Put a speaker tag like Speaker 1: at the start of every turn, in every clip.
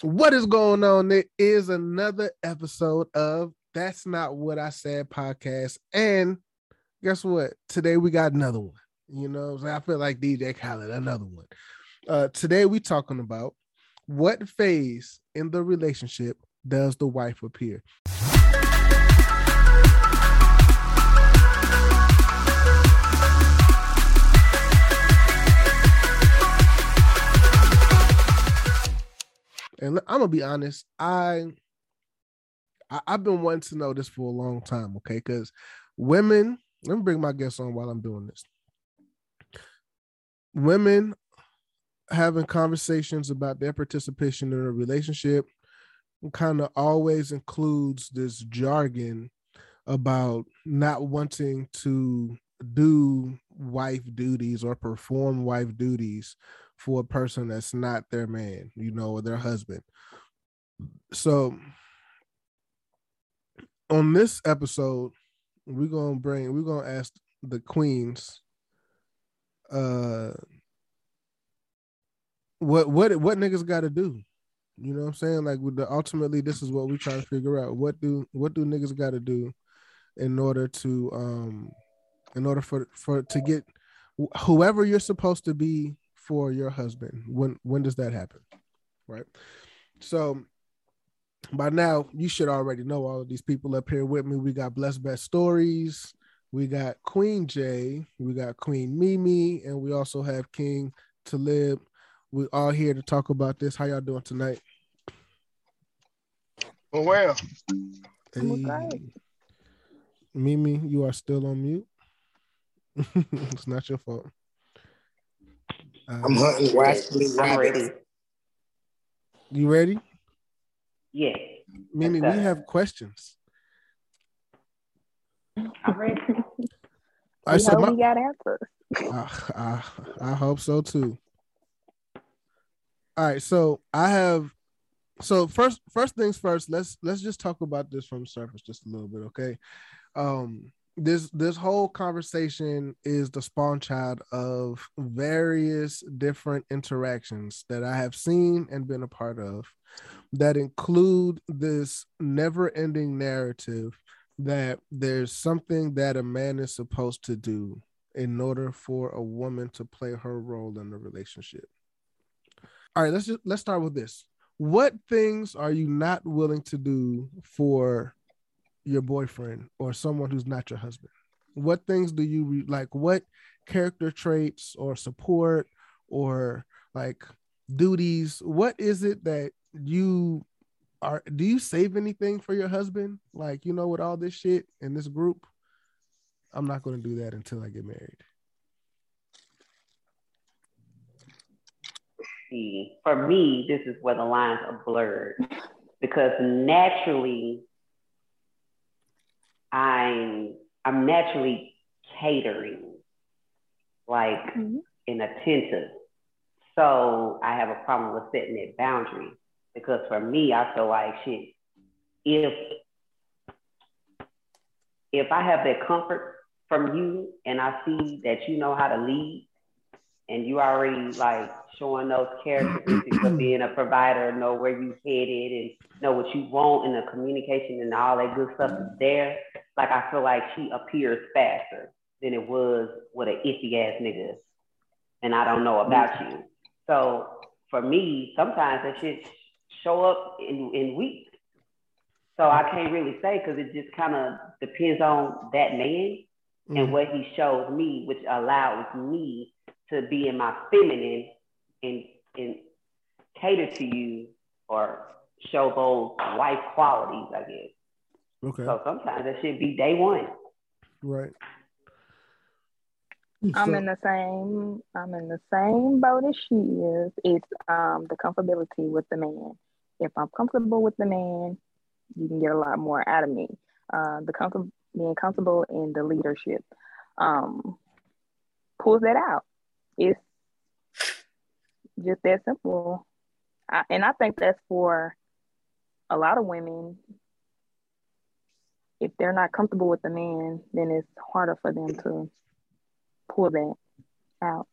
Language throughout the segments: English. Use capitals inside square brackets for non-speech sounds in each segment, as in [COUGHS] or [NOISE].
Speaker 1: What is going on? It is another episode of That's Not What I Said podcast. And guess what? Today we got another one. You know, I feel like DJ Khaled, another one. Uh, today we talking about what phase in the relationship does the wife appear? And I'm gonna be honest, I, I have been wanting to know this for a long time, okay? Because women, let me bring my guests on while I'm doing this. Women having conversations about their participation in a relationship kind of always includes this jargon about not wanting to do wife duties or perform wife duties for a person that's not their man, you know, or their husband. So on this episode, we're gonna bring we're gonna ask the queens uh what what what niggas gotta do. You know what I'm saying? Like with the ultimately this is what we try to figure out. What do what do niggas gotta do in order to um in order for for to get whoever you're supposed to be for your husband. When when does that happen? Right? So by now you should already know all of these people up here with me. We got blessed best stories we got queen Jay, we got queen mimi and we also have king talib. We all here to talk about this. How y'all doing tonight?
Speaker 2: Oh well.
Speaker 1: Hey. mimi you are still on mute. [LAUGHS] It's not your fault
Speaker 2: I'm hunting rascally
Speaker 3: I'm ready.
Speaker 1: You ready?
Speaker 3: Yeah.
Speaker 1: Mimi, we have questions.
Speaker 3: I'm ready.
Speaker 1: I said
Speaker 4: we got answers.
Speaker 1: I, I, I hope so too. All right, so I have so first first things first, let's let's just talk about this from surface just a little bit, okay? Um this this whole conversation is the spawn child of various different interactions that I have seen and been a part of that include this never-ending narrative that there's something that a man is supposed to do in order for a woman to play her role in the relationship. All right, let's just let's start with this. What things are you not willing to do for your boyfriend or someone who's not your husband? What things do you re- like? What character traits or support or like duties? What is it that you are? Do you save anything for your husband? Like, you know, with all this shit in this group, I'm not going to do that until I get married.
Speaker 3: For me, this is where the lines are blurred because naturally I'm I'm naturally catering, like mm-hmm. and attentive. So I have a problem with setting that boundary because for me, I feel like shit. If if I have that comfort from you and I see that you know how to lead and you already like showing those characteristics of being a provider, know where you headed and know what you want and the communication and all that good stuff is there, like I feel like she appears faster than it was with an iffy ass nigga. And I don't know about you. So for me, sometimes that shit show up in, in weeks. So I can't really say because it just kind of depends on that man mm-hmm. and what he shows me, which allows me to be in my feminine and and cater to you or show those wife qualities, I guess.
Speaker 1: Okay.
Speaker 3: So sometimes that should be day one.
Speaker 1: Right.
Speaker 4: I'm so, in the same I'm in the same boat as she is. It's um the comfortability with the man. If I'm comfortable with the man, you can get a lot more out of me. Uh, the comfort being comfortable in the leadership um pulls that out. It's just that simple. I, and I think that's for a lot of women if they're not comfortable with the man, then it's harder for them to pull that out.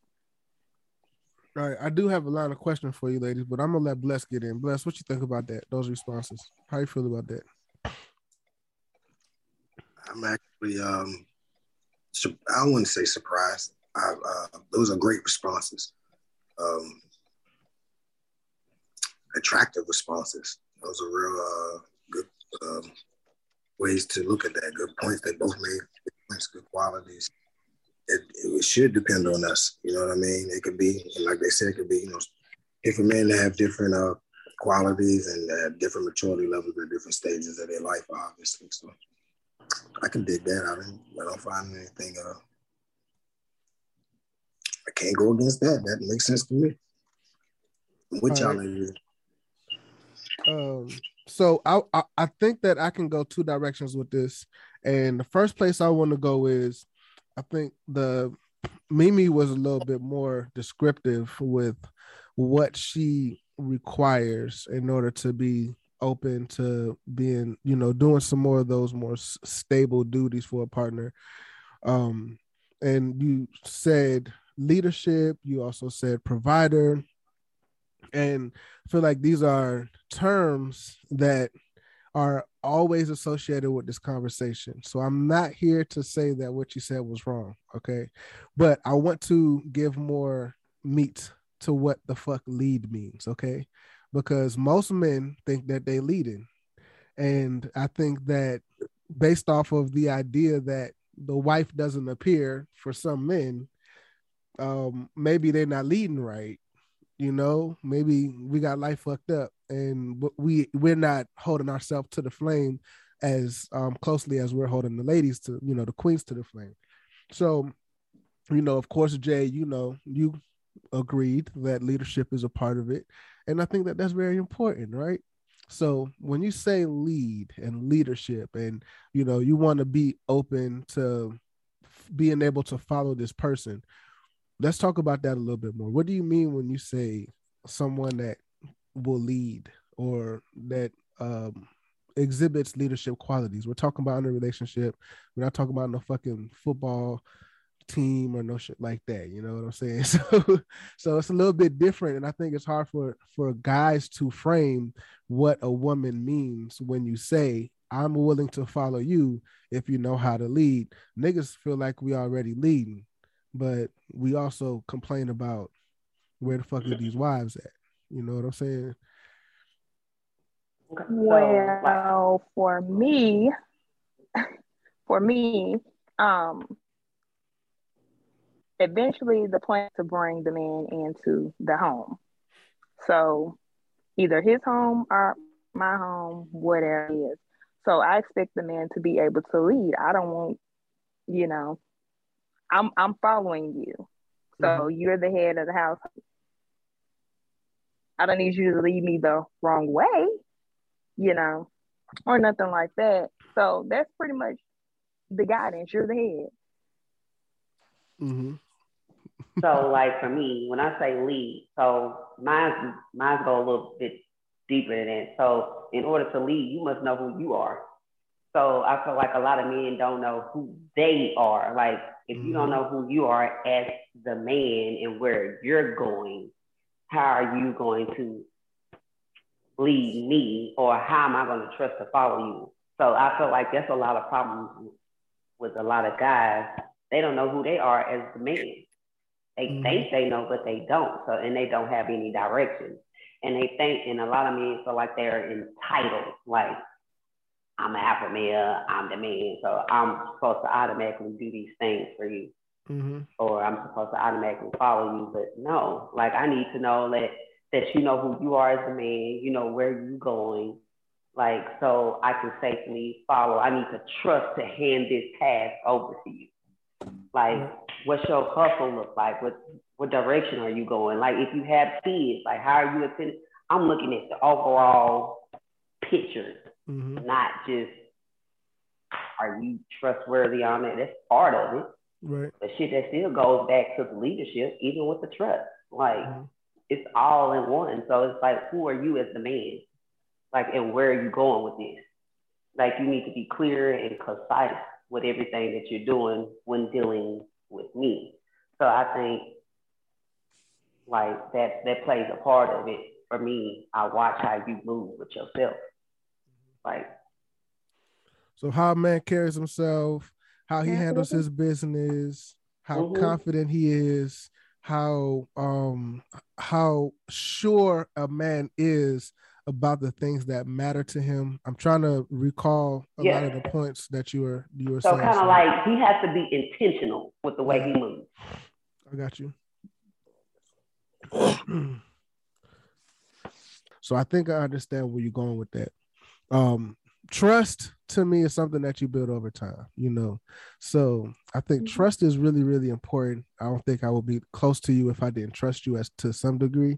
Speaker 1: All right, I do have a lot of questions for you, ladies, but I'm gonna let Bless get in. Bless, what you think about that? Those responses. How you feel about that?
Speaker 2: I'm actually um, I wouldn't say surprised. I, uh, those are great responses, um, attractive responses. Those are real uh, good um, ways to look at that. Good points. They both made good points, good qualities it, it should depend on us. You know what I mean? It could be, like they said, it could be, you know, different men that have different uh, qualities and have different maturity levels at different stages of their life, obviously. So I can dig that. I don't, I don't find anything. Uh, I can't go against that. That makes sense to me. Which y'all right.
Speaker 1: Um, so I, I I think that I can go two directions with this, and the first place I want to go is I think the Mimi was a little bit more descriptive with what she requires in order to be open to being, you know, doing some more of those more stable duties for a partner. Um, and you said leadership, you also said provider. And I feel like these are terms that are always associated with this conversation. So I'm not here to say that what you said was wrong, okay? But I want to give more meat to what the fuck lead means, okay? Because most men think that they leading. And I think that based off of the idea that the wife doesn't appear for some men, um, maybe they're not leading right you know maybe we got life fucked up and we we're not holding ourselves to the flame as um, closely as we're holding the ladies to you know the queens to the flame. So you know of course jay you know you agreed that leadership is a part of it. And i think that that's very important right? So when you say lead and leadership and you know you want to be open to being able to follow this person let's talk about that a little bit more. What do you mean when you say someone that will lead or that um, exhibits leadership qualities? We're talking about in a relationship. We're not talking about no fucking football team or no shit like that. You know what I'm saying? [LAUGHS] So, so it's a little bit different, and I think it's hard for for guys to frame what a woman means when you say I'm willing to follow you if you know how to lead. Niggas feel like we already leading but we also complain about where the fuck are these wives at? You know what I'm saying?
Speaker 4: Well, for me, [LAUGHS] for me, um, eventually the plan to bring the man into the home. So either his home or my home, whatever it is. So I expect the man to be able to lead. I don't want, you know, I'm I'm following you. So mm-hmm. you're the head of the house. I don't need you to lead me the wrong way, you know, or nothing like that. So that's pretty much the guidance. You're the head.
Speaker 1: Mm-hmm.
Speaker 3: so, like for me, when I say lead, so mine mine go a little bit deeper than that. So, in order to lead, you must know who you are. So I feel like a lot of men don't know who they are. Like if you don't mm-hmm. know who you are as the man and where you're going, how are you going to lead me or how am I going to trust to follow you? So I feel like that's a lot of problems with a lot of guys. They don't know who they are as the man. They mm-hmm. think they know, but they don't. So and they don't have any direction. And they think, and a lot of men feel like they're entitled. Like I'm an alpha male, I'm the man, so I'm supposed to automatically do these things for you. Mm-hmm. Or I'm supposed to automatically follow you, but no, like I need to know that that you know who you are as a man, you know where you're going, like so I can safely follow. I need to trust to hand this task over to you. Like, what's your hustle look like? What what direction are you going? Like, if you have kids, like how are you attending? I'm looking at the overall picture mm-hmm. not just are you trustworthy on it. That's part of it.
Speaker 1: Right.
Speaker 3: But shit that still goes back to the leadership, even with the trust. Like mm-hmm. it's all in one. So it's like, who are you as the man? Like, and where are you going with this? Like, you need to be clear and concise with everything that you're doing when dealing with me. So I think like that that plays a part of it for me. I watch how you move with yourself. Like
Speaker 1: so how a man carries himself, how he handles his business, how mm-hmm. confident he is, how um how sure a man is about the things that matter to him. I'm trying to recall a lot of the points that you were you were
Speaker 3: so
Speaker 1: saying.
Speaker 3: So kind of like he has to be intentional with the way he moves.
Speaker 1: I got you. [CLEARS THROAT] so I think I understand where you're going with that. Um, trust to me is something that you build over time, you know. So I think mm-hmm. trust is really, really important. I don't think I would be close to you if I didn't trust you as to some degree.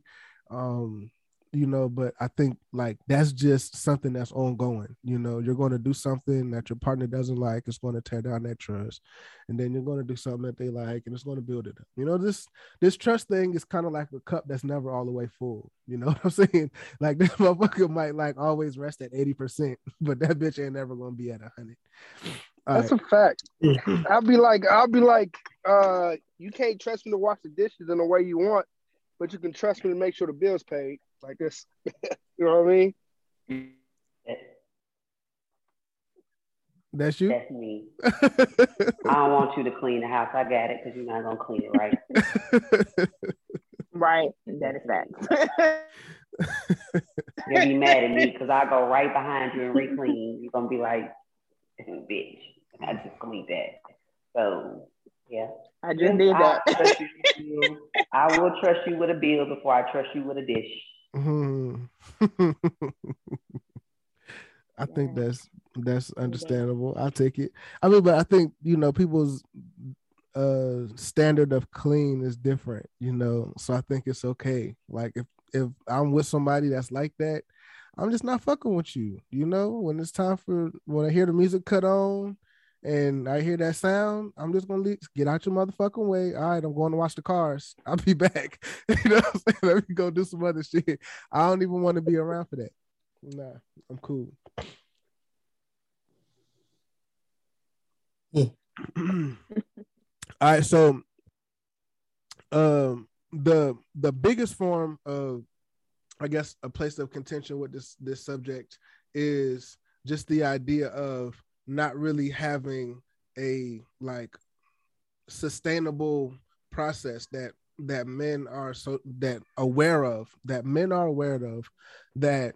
Speaker 1: Um, you know, but I think like that's just something that's ongoing. You know, you're going to do something that your partner doesn't like, it's going to tear down that trust, and then you're going to do something that they like, and it's going to build it up. You know, this this trust thing is kind of like a cup that's never all the way full. You know [LAUGHS] what I'm saying? Like [LAUGHS] that motherfucker might like always rest at eighty percent, but that bitch ain't never going to be at hundred.
Speaker 5: That's right. a fact. I'll be like, I'll be like, uh, you can't trust me to wash the dishes in the way you want, but you can trust me to make sure the bills paid like this. [LAUGHS] you know what I mean?
Speaker 1: That's you.
Speaker 3: That's me. I don't want you to clean the house. I got it because you're not gonna clean it right.
Speaker 4: right. That is that.
Speaker 3: You'll be mad at me because I go right behind you and re-clean. You're gonna be like, bitch, I just cleaned that. So yeah.
Speaker 4: I just did that.
Speaker 3: I, I will trust you with a bill before I trust you with a dish.
Speaker 1: Mm-hmm. [LAUGHS] I think that's that's understandable. I'll take it. I mean, but I think you know people's uh standard of clean is different, you know. So I think it's okay. Like if if I'm with somebody that's like that, I'm just not fucking with you. You know, when it's time for when I hear the music cut on and I hear that sound, I'm just gonna leave, get out your motherfucking way. All right, I'm going to watch the cars. [LAUGHS] I'll be back. [LAUGHS] you know what I'm saying? Let me go do some other shit. I don't even want to be around for that. Nah, I'm cool. [CLEARS THROAT] All right, so um the the biggest form of I guess a place of contention with this this subject is just the idea of not really having a like sustainable process that that men are so that aware of that men are aware of that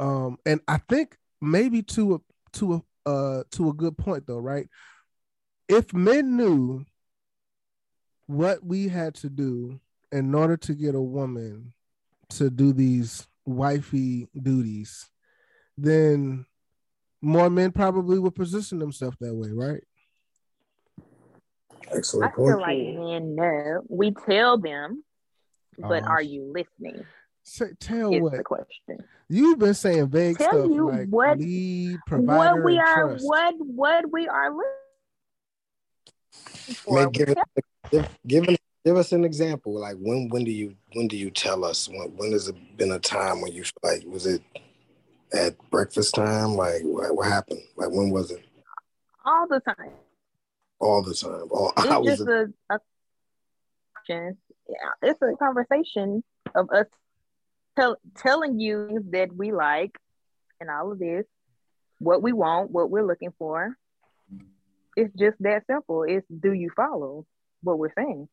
Speaker 1: um and i think maybe to a to a uh to a good point though right? If men knew what we had to do in order to get a woman to do these wifey duties then more men probably would position themselves that way, right?
Speaker 2: Excellent
Speaker 4: I feel like men know. We tell them, but uh, are you listening?
Speaker 1: Say, tell
Speaker 4: is
Speaker 1: what
Speaker 4: the question.
Speaker 1: You've been saying vague tell stuff you like what, lead, provider,
Speaker 4: what we are,
Speaker 1: trust.
Speaker 4: what what we are
Speaker 2: looking for. give, give, give, give us an example. Like when when do you when do you tell us when when has it been a time when you feel like was it at breakfast time? Like what, what happened? Like when was it?
Speaker 4: All the time.
Speaker 2: All the time. All [LAUGHS]
Speaker 4: it's hours. Just a, a, yeah, it's a conversation of us tell, telling you that we like and all of this, what we want, what we're looking for. It's just that simple. It's do you follow what we're saying?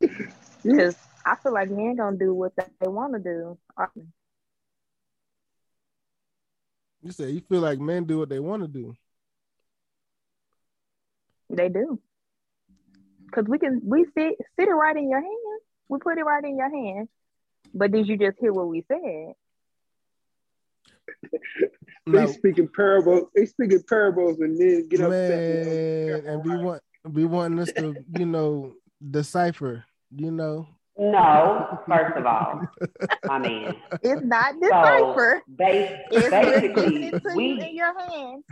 Speaker 4: [LAUGHS] Because I feel like men gonna do what they want to do often.
Speaker 1: You say you feel like men do what they want to do.
Speaker 4: They do. Cause we can we sit sit it right in your hand. We put it right in your hand. But did you just hear what we said?
Speaker 5: they speaking parables. They speaking parables and then get
Speaker 1: Man, upset. and we want we wanting us to, you know, decipher, you know,
Speaker 3: no, first of all, I mean,
Speaker 4: it's not decipher.
Speaker 3: So basically, we
Speaker 4: in your hand.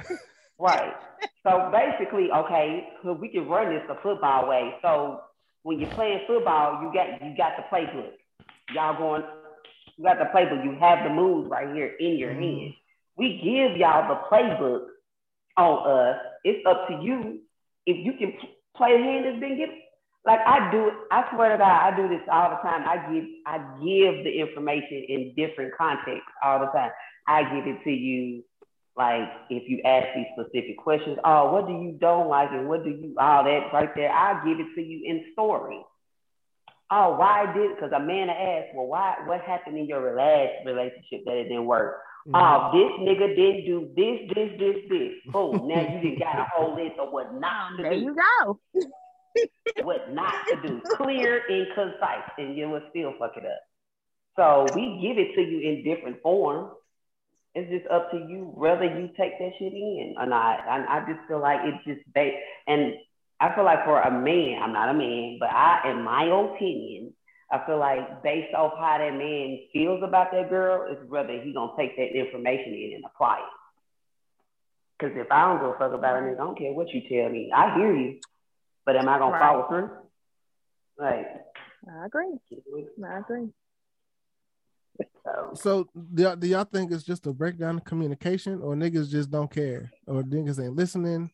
Speaker 3: right. So basically, okay, we can run this the football way. So when you're playing football, you got you got the playbook. Y'all going, you got the playbook. You have the moves right here in your mm. hand. We give y'all the playbook on us. It's up to you if you can play a hand that's been given like I do, I swear to God, I do this all the time. I give, I give the information in different contexts all the time. I give it to you, like if you ask these specific questions. Oh, what do you don't like, and what do you all that right there? I give it to you in story. Oh, why did? Because a man asked, well, why? What happened in your last relationship that it didn't work? Mm-hmm. Oh, this nigga didn't do this, this, this, this. Boom. now you just got a whole list of what not [LAUGHS] to
Speaker 4: there
Speaker 3: do.
Speaker 4: There you go
Speaker 3: what not to do, clear and concise, and you will still fuck it up. So we give it to you in different forms. It's just up to you whether you take that shit in or not. I, I just feel like it's just based, and I feel like for a man, I'm not a man, but I, in my opinion, I feel like based off how that man feels about that girl is whether he gonna take that information in and apply it. Because if I don't go fuck about it, I don't care what you tell me. I hear you. But am I gonna right. follow through? Like
Speaker 4: I agree. I agree.
Speaker 1: So, so do, do y'all think it's just a breakdown of communication or niggas just don't care or niggas ain't listening?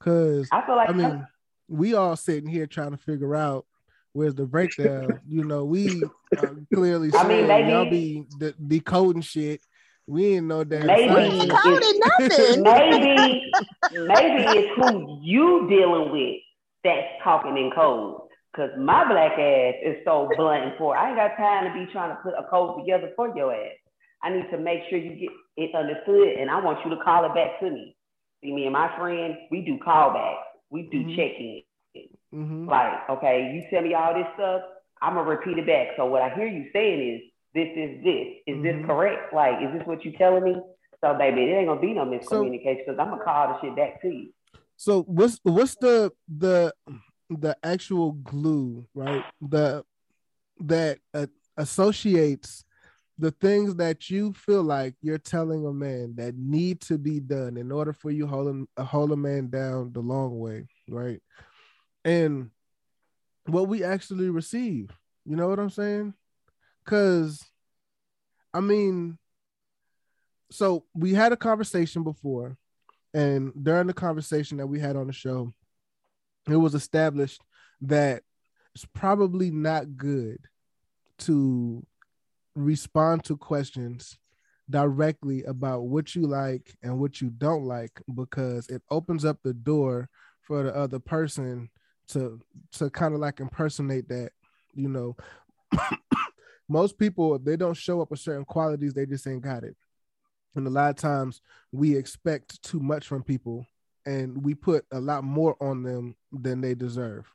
Speaker 1: Cause
Speaker 3: I feel like
Speaker 1: I mean we all sitting here trying to figure out where's the breakdown. [LAUGHS] you know, we clearly I mean, maybe, y'all be de- decoding shit. We ain't know that.
Speaker 3: Maybe
Speaker 4: decoding nothing. [LAUGHS]
Speaker 3: maybe maybe it's who you dealing with that's talking in code. Cause my black ass is so blunt and poor. I ain't got time to be trying to put a code together for your ass. I need to make sure you get it understood, and I want you to call it back to me. See, me and my friend, we do callbacks. We do mm-hmm. check-in. Mm-hmm. Like, okay, you tell me all this stuff, I'm gonna repeat it back. So what I hear you saying is, this is this. Is mm-hmm. this correct? Like, is this what you're telling me? So, baby, it ain't gonna be no miscommunication because so, I'm gonna call the shit back to you.
Speaker 1: So what's what's the the the actual glue, right? The that uh, associates the things that you feel like you're telling a man that need to be done in order for you holding uh, hold a man down the long way, right? And what we actually receive, you know what I'm saying? Because, I mean, so we had a conversation before and during the conversation that we had on the show, it was established that it's probably not good to respond to questions directly about what you like and what you don't like because it opens up the door for the other person to to kind of like impersonate that you know. [COUGHS] Most people if they don't show up with certain qualities they just ain't got it and a lot of times we expect too much from people and we put a lot more on them than they deserve.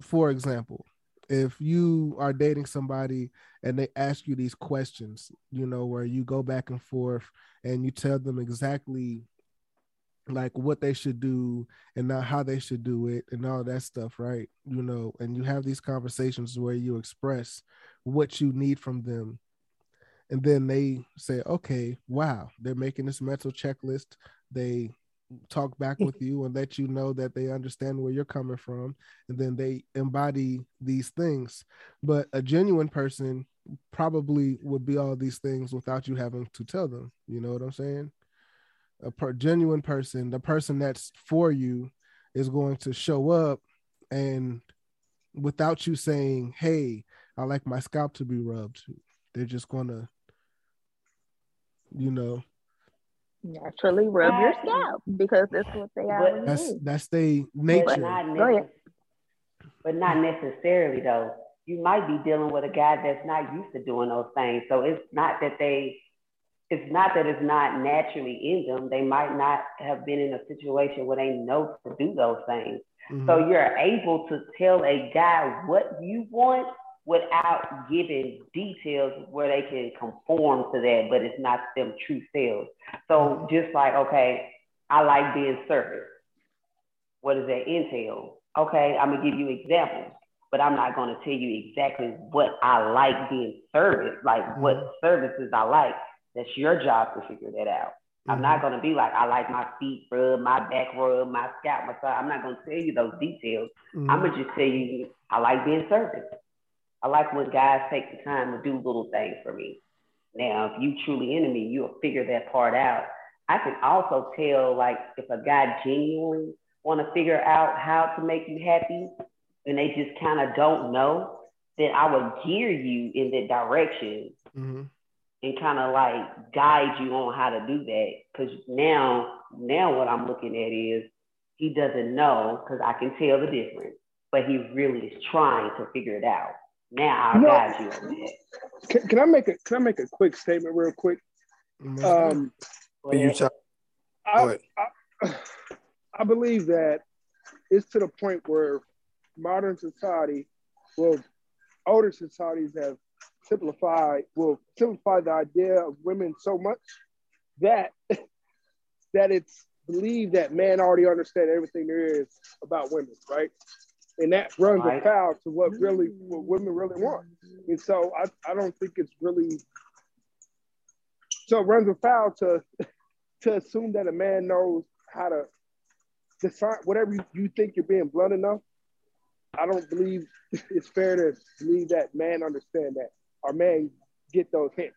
Speaker 1: For example, if you are dating somebody and they ask you these questions, you know, where you go back and forth and you tell them exactly like what they should do and not how they should do it and all that stuff, right? You know, and you have these conversations where you express what you need from them and then they say, okay, wow, they're making this mental checklist. They talk back with you and let you know that they understand where you're coming from, and then they embody these things. But a genuine person probably would be all these things without you having to tell them. You know what I'm saying? A per- genuine person, the person that's for you, is going to show up and without you saying, "Hey, I like my scalp to be rubbed," they're just going to you know.
Speaker 4: Naturally rub your scalp because that's what they are.
Speaker 1: That's that's their nature. But
Speaker 3: not, Go ahead. but not necessarily though. You might be dealing with a guy that's not used to doing those things. So it's not that they it's not that it's not naturally in them. They might not have been in a situation where they know to do those things. Mm-hmm. So you're able to tell a guy what you want without giving details where they can conform to that, but it's not them true selves. So mm-hmm. just like, okay, I like being serviced. What does that entail? Okay, I'm gonna give you examples, but I'm not gonna tell you exactly what I like being serviced, like mm-hmm. what services I like. That's your job to figure that out. Mm-hmm. I'm not gonna be like, I like my feet rub, my back rub, my scalp massage. I'm not gonna tell you those details. Mm-hmm. I'm gonna just tell you I like being serviced. I like when guys take the time to do little things for me. Now, if you truly into me, you'll figure that part out. I can also tell, like, if a guy genuinely want to figure out how to make you happy, and they just kind of don't know, then I would gear you in that direction mm-hmm. and kind of like guide you on how to do that. Because now, now what I'm looking at is he doesn't know because I can tell the difference, but he really is trying to figure it out. Now I'll guide you on.
Speaker 5: Can, can, I make a can I make a quick statement real quick? Mm-hmm. Um, you I, I, [SIGHS] I believe that it's to the point where modern society, well, older societies have simplified, will simplify the idea of women so much that [LAUGHS] that it's believed that men already understand everything there is about women, right? And that runs right. afoul to what really what mm. women really want. And so I, I don't think it's really so it runs afoul to [LAUGHS] to assume that a man knows how to decide whatever you, you think you're being blunt enough. I don't believe [LAUGHS] it's fair to believe that man understand that or man get those hints.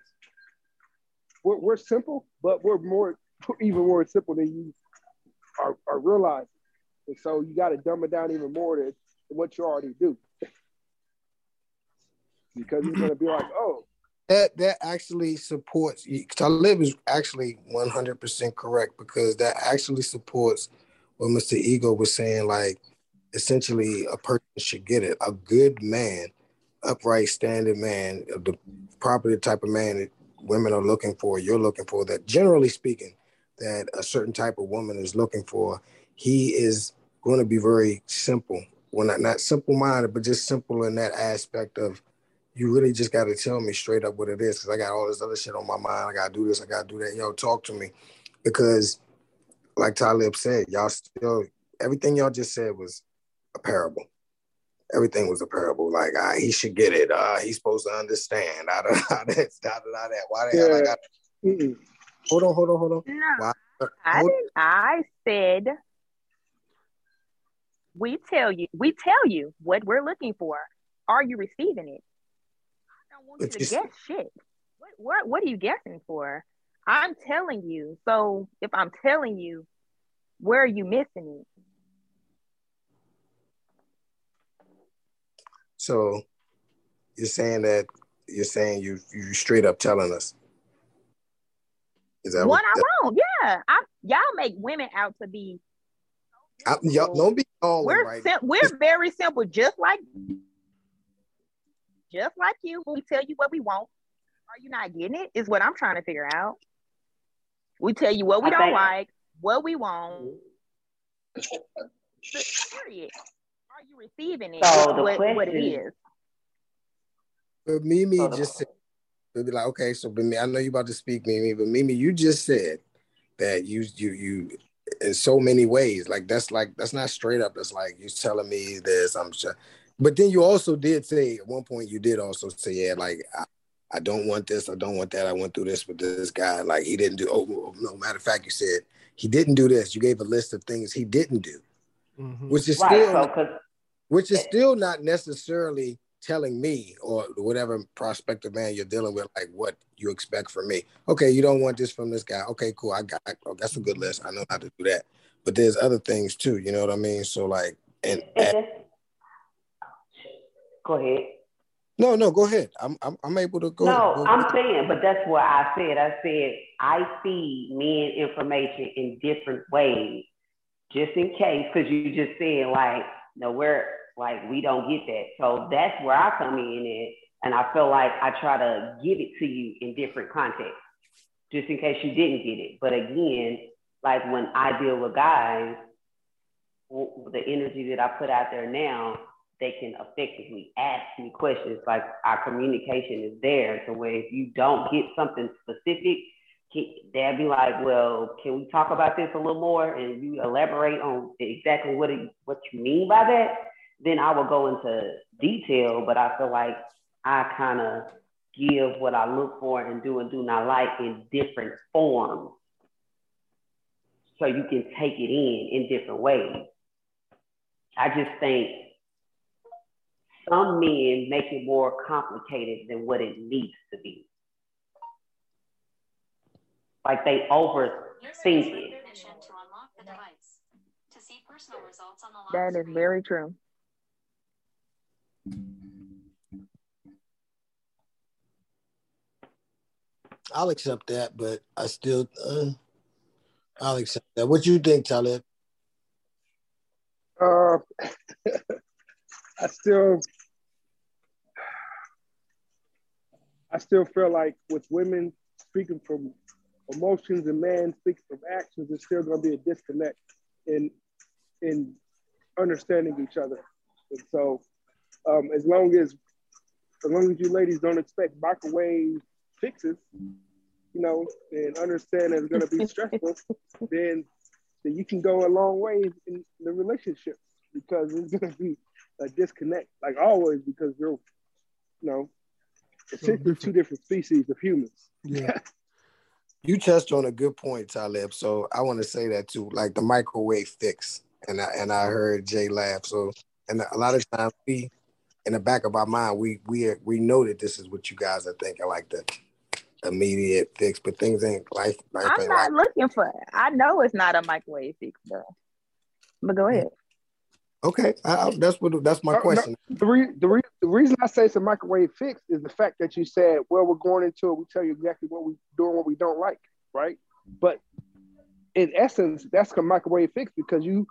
Speaker 5: We're, we're simple, but we're more [LAUGHS] even more simple than you are, are realizing. And so you got to dumb it down even more than what you already do. because he's going to be like, oh,
Speaker 2: that that actually supports Talib is actually 100% correct because that actually supports what Mr. Ego was saying like essentially a person should get it a good man upright standing man the property type of man that women are looking for you're looking for that generally speaking that a certain type of woman is looking for he is going to be very simple well not, not simple minded but just simple in that aspect of you really just got to tell me straight up what it is because I got all this other shit on my mind. I got to do this, I got to do that. Yo, talk to me because, like Talib said, y'all still, everything y'all just said was a parable. Everything was a parable. Like, uh, he should get it. Uh, he's supposed to understand. I don't know this, da, da, that. Why the yeah. hell I got. Mm-mm. Hold on, hold on, hold on.
Speaker 4: No, Why? I didn't. I said we tell you, we tell you what we're looking for. Are you receiving it? I don't want you to guess shit. What, what what are you guessing for? I'm telling you. So if I'm telling you, where are you missing it?
Speaker 2: So you're saying that you're saying you you straight up telling us.
Speaker 4: Is that what, what I want? Yeah, I, y'all make women out to be.
Speaker 2: I, y'all don't be all
Speaker 4: we're right. sim- we're very simple, just like just like you, we tell you what we want. Are you not getting it? Is what I'm trying to figure out. We tell you what we I don't think... like, what we want. Period. Are you receiving it? So the what, question, what it is.
Speaker 2: But Mimi so just said, they'll be like, okay, so Mimi, I know you're about to speak, Mimi, but Mimi, you just said that you you you in so many ways. Like that's like that's not straight up. That's like you telling me this. I'm sure but then you also did say at one point you did also say, yeah, like I, I don't want this, I don't want that. I went through this with this guy. Like he didn't do. Oh, no matter of fact, you said he didn't do this. You gave a list of things he didn't do, mm-hmm. which is right, still, so, which is still not necessarily telling me or whatever prospective man you're dealing with, like what you expect from me. Okay, you don't want this from this guy. Okay, cool. I got. Oh, that's a good list. I know how to do that. But there's other things too. You know what I mean? So like, and.
Speaker 3: Go ahead.
Speaker 2: No, no, go ahead. I'm I'm, I'm able to go.
Speaker 3: No,
Speaker 2: go
Speaker 3: I'm saying, but that's what I said. I said I feed men information in different ways, just in case, because you just said like, no, we're like we don't get that. So that's where I come in at, and I feel like I try to give it to you in different contexts, just in case you didn't get it. But again, like when I deal with guys, the energy that I put out there now they can effectively ask me questions. Like our communication is there to where if you don't get something specific, they'll be like, "Well, can we talk about this a little more?" And you elaborate on exactly what it, what you mean by that. Then I will go into detail. But I feel like I kind of give what I look for and do and do not like in different forms, so you can take it in in different ways. I just think some men make it more complicated than what it needs to be. Like they overthink it.
Speaker 4: That is very true.
Speaker 2: I'll accept that, but I still uh, I'll accept that. What you think, Talib?
Speaker 5: Uh, [LAUGHS] I still I still feel like with women speaking from emotions and men speaking from actions, there's still gonna be a disconnect in in understanding each other. And so um, as long as as long as you ladies don't expect microwave fixes, you know, and understand that it's going to be stressful, [LAUGHS] then then you can go a long way in the relationship because it's going to be a disconnect, like always, because you're, you know, essentially two different species of humans.
Speaker 1: Yeah. [LAUGHS]
Speaker 2: you touched on a good point, Talib. So I want to say that too, like the microwave fix, and I, and I heard Jay laugh. So and a lot of times we, in the back of our mind, we we we know that this is what you guys are thinking, like the immediate fix, but things ain't life. life
Speaker 4: I'm
Speaker 2: ain't
Speaker 4: not
Speaker 2: like,
Speaker 4: looking for it. I know it's not a microwave fix though. But go ahead.
Speaker 2: okay, I, I- that's what that's my
Speaker 5: Uh, no,
Speaker 2: question.
Speaker 5: the, re- the, re- the reason I say it's a microwave fix is the fact that you said, well, we're going into it. We tell you exactly what we're doing, what we don't like, right? But in essence, that's a microwave fix because you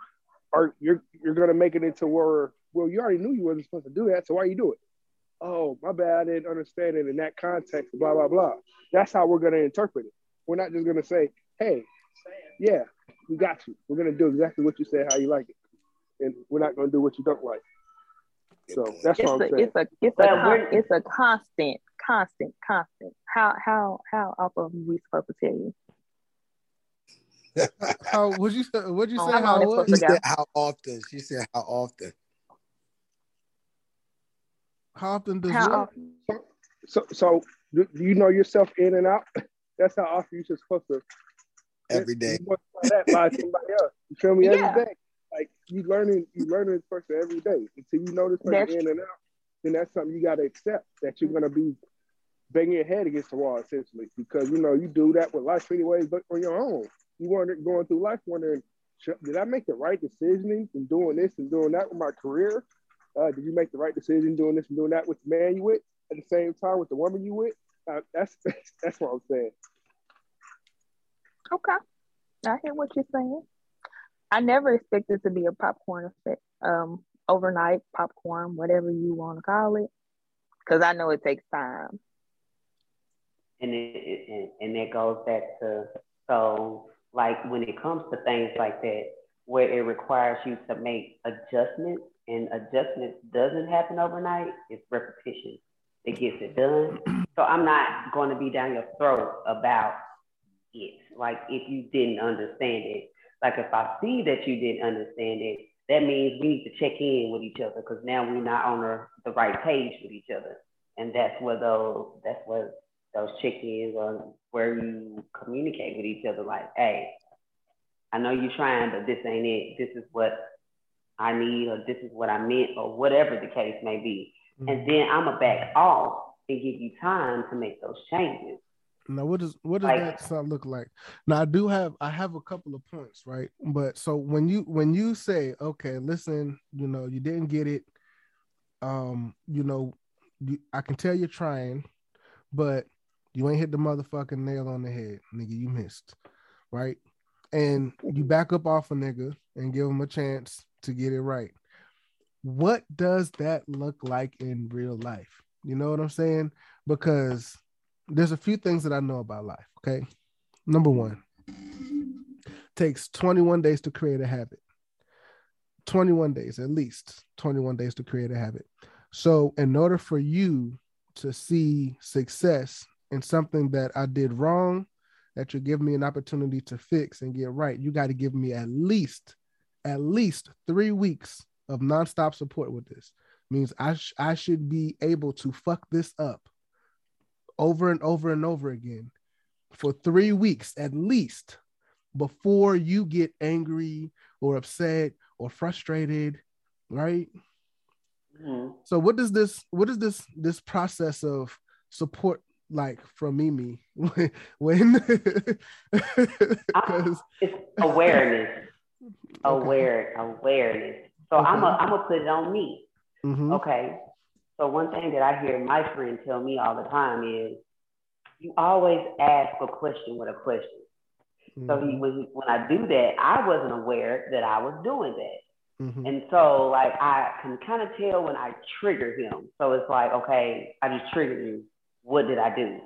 Speaker 5: are you're you're gonna make it into where well, you already knew you wasn't supposed to do that, so why you do it? Oh, my bad, I didn't understand it in that context. Blah blah blah. That's how we're gonna interpret it. We're not just gonna say, hey, yeah, we got you. We're gonna do exactly what you said, how you like it, and we're not gonna do what you don't like. So that's
Speaker 4: It's
Speaker 5: what I'm
Speaker 4: a
Speaker 5: saying.
Speaker 4: it's a it's a con- it's a constant, constant, constant. How how how often are we supposed to tell you? [LAUGHS]
Speaker 1: How would you say? Would you say
Speaker 4: how
Speaker 1: how
Speaker 4: long
Speaker 1: it
Speaker 4: it's
Speaker 1: was?
Speaker 2: She
Speaker 4: supposed to go?
Speaker 2: said how often? She said how often?
Speaker 1: How often does
Speaker 4: How often?
Speaker 5: So, so do do you know yourself in and out? [LAUGHS] That's how often you're supposed to.
Speaker 2: Every day.
Speaker 5: You that by somebody else. You feel me?
Speaker 4: Yeah.
Speaker 5: Every day. Like you learning, you learning this person every day. Until you know this person
Speaker 4: That's-
Speaker 5: in and out, then that's something you got to accept that you're gonna be banging your head against the wall essentially because you know you do that with life anyways, but on your own. You weren't going through life wondering, did I make the right decision in doing this and doing that with my career? Uh, did you make the right decision doing this and doing that with the man you with at the same time with the woman you with? Uh, that's [LAUGHS] that's what I'm saying.
Speaker 4: Okay. I hear what you're saying. I never expected to be a popcorn effect. Um, overnight popcorn, whatever you want to call it. Cause I know it takes time.
Speaker 3: and it, it and, and it goes back to so like when it comes to things like that where it requires you to make adjustments and adjustments doesn't happen overnight it's repetition that gets it done. So i'm not going to be down your throat about it. Like if you didn't understand it like if i see that you didn't understand it that means we need to check in with each other because now we're not on the, right page with each other. And that's where those that's where those check-ins or where you communicate with each other like hey i know you're trying but this ain't it. This is what i need or this is what i meant or whatever the case may be
Speaker 1: Mm-hmm.
Speaker 3: and then i'm gonna back off and give you time to make those changes
Speaker 1: Now, what does what does
Speaker 3: Like-
Speaker 1: that sound look like? Now, I do have I have a couple of points, right? But so when you when you say, okay, listen, you know, you didn't get it, um, you know, you, I can tell you're trying, but you ain't hit the motherfucking nail on the head, nigga. You missed, right? And you back up off a nigga and give him a chance to get it right. What does that look like in real life? You know what I'm saying? Because there's a few things that I know about life. Okay. Number one, takes 21 days to create a habit. 21 days, at least 21 days to create a habit. So, in order for you to see success in something that I did wrong, that you give me an opportunity to fix and get right, you got to give me at least, at least three weeks of nonstop support with this. Means I sh- I should be able to fuck this up over and over and over again for three weeks at least before you get angry or upset or frustrated right
Speaker 3: Mhm.
Speaker 1: so what does this what is this this process of support like from mimi [LAUGHS] when because [LAUGHS]
Speaker 3: it's awareness aware awareness so i'm
Speaker 1: Okay.
Speaker 3: a, i'm gonna put it on me
Speaker 1: Mhm.
Speaker 3: Okay. So one thing that I hear my friend tell me all the time is you always ask a question with a question. Mm-hmm. So he, mm-hmm. when, when I do that, I wasn't aware that I was doing that. Mm-hmm. And so, like, I can kind of tell when I trigger him. So it's like, okay, I just triggered you. What did I do?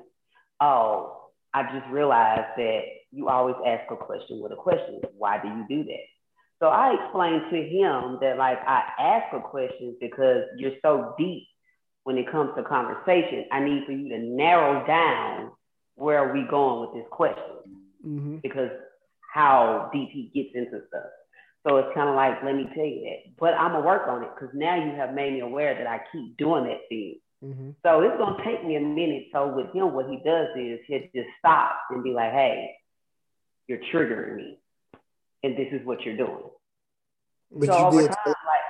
Speaker 3: Oh, I just realized that you always ask a question with a question. Why do you do that? So I explained to him that, like, I ask a question because you're so deep when it comes to conversation. I need for you to narrow down where are we going with this question mm-hmm. because how deep he gets into stuff. So it's kind of like, let me tell you that. But I'm gonna work on it because now you have made me aware that I keep doing that thing. Mm-hmm. So it's gonna take me a minute. So with him, what he does is he'll just stop and be like, "Hey, you're triggering me, and this is what you're doing."
Speaker 2: But so you did. Time, like,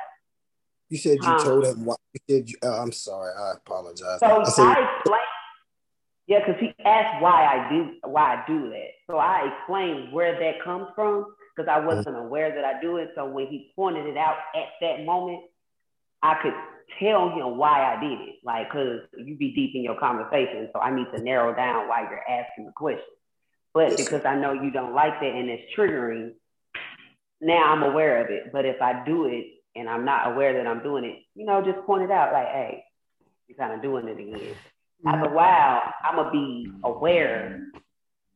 Speaker 2: you said you told him why. You said you, uh, I'm sorry. I apologize.
Speaker 3: So
Speaker 2: I,
Speaker 3: said, I explained yeah, because he asked why I do why I do that. So I explained where that comes from because I wasn't aware that I do it. So when he pointed it out at that moment, I could tell him why I did it. Like, because you be deep in your conversation, so I need to narrow down why you're asking the question. But because I know you don't like that and it's triggering, now I'm aware of it. But if I do it and I'm not aware that I'm doing it, you know, just point it out like, hey, you're kind of doing it again after a while, I'm gonna be aware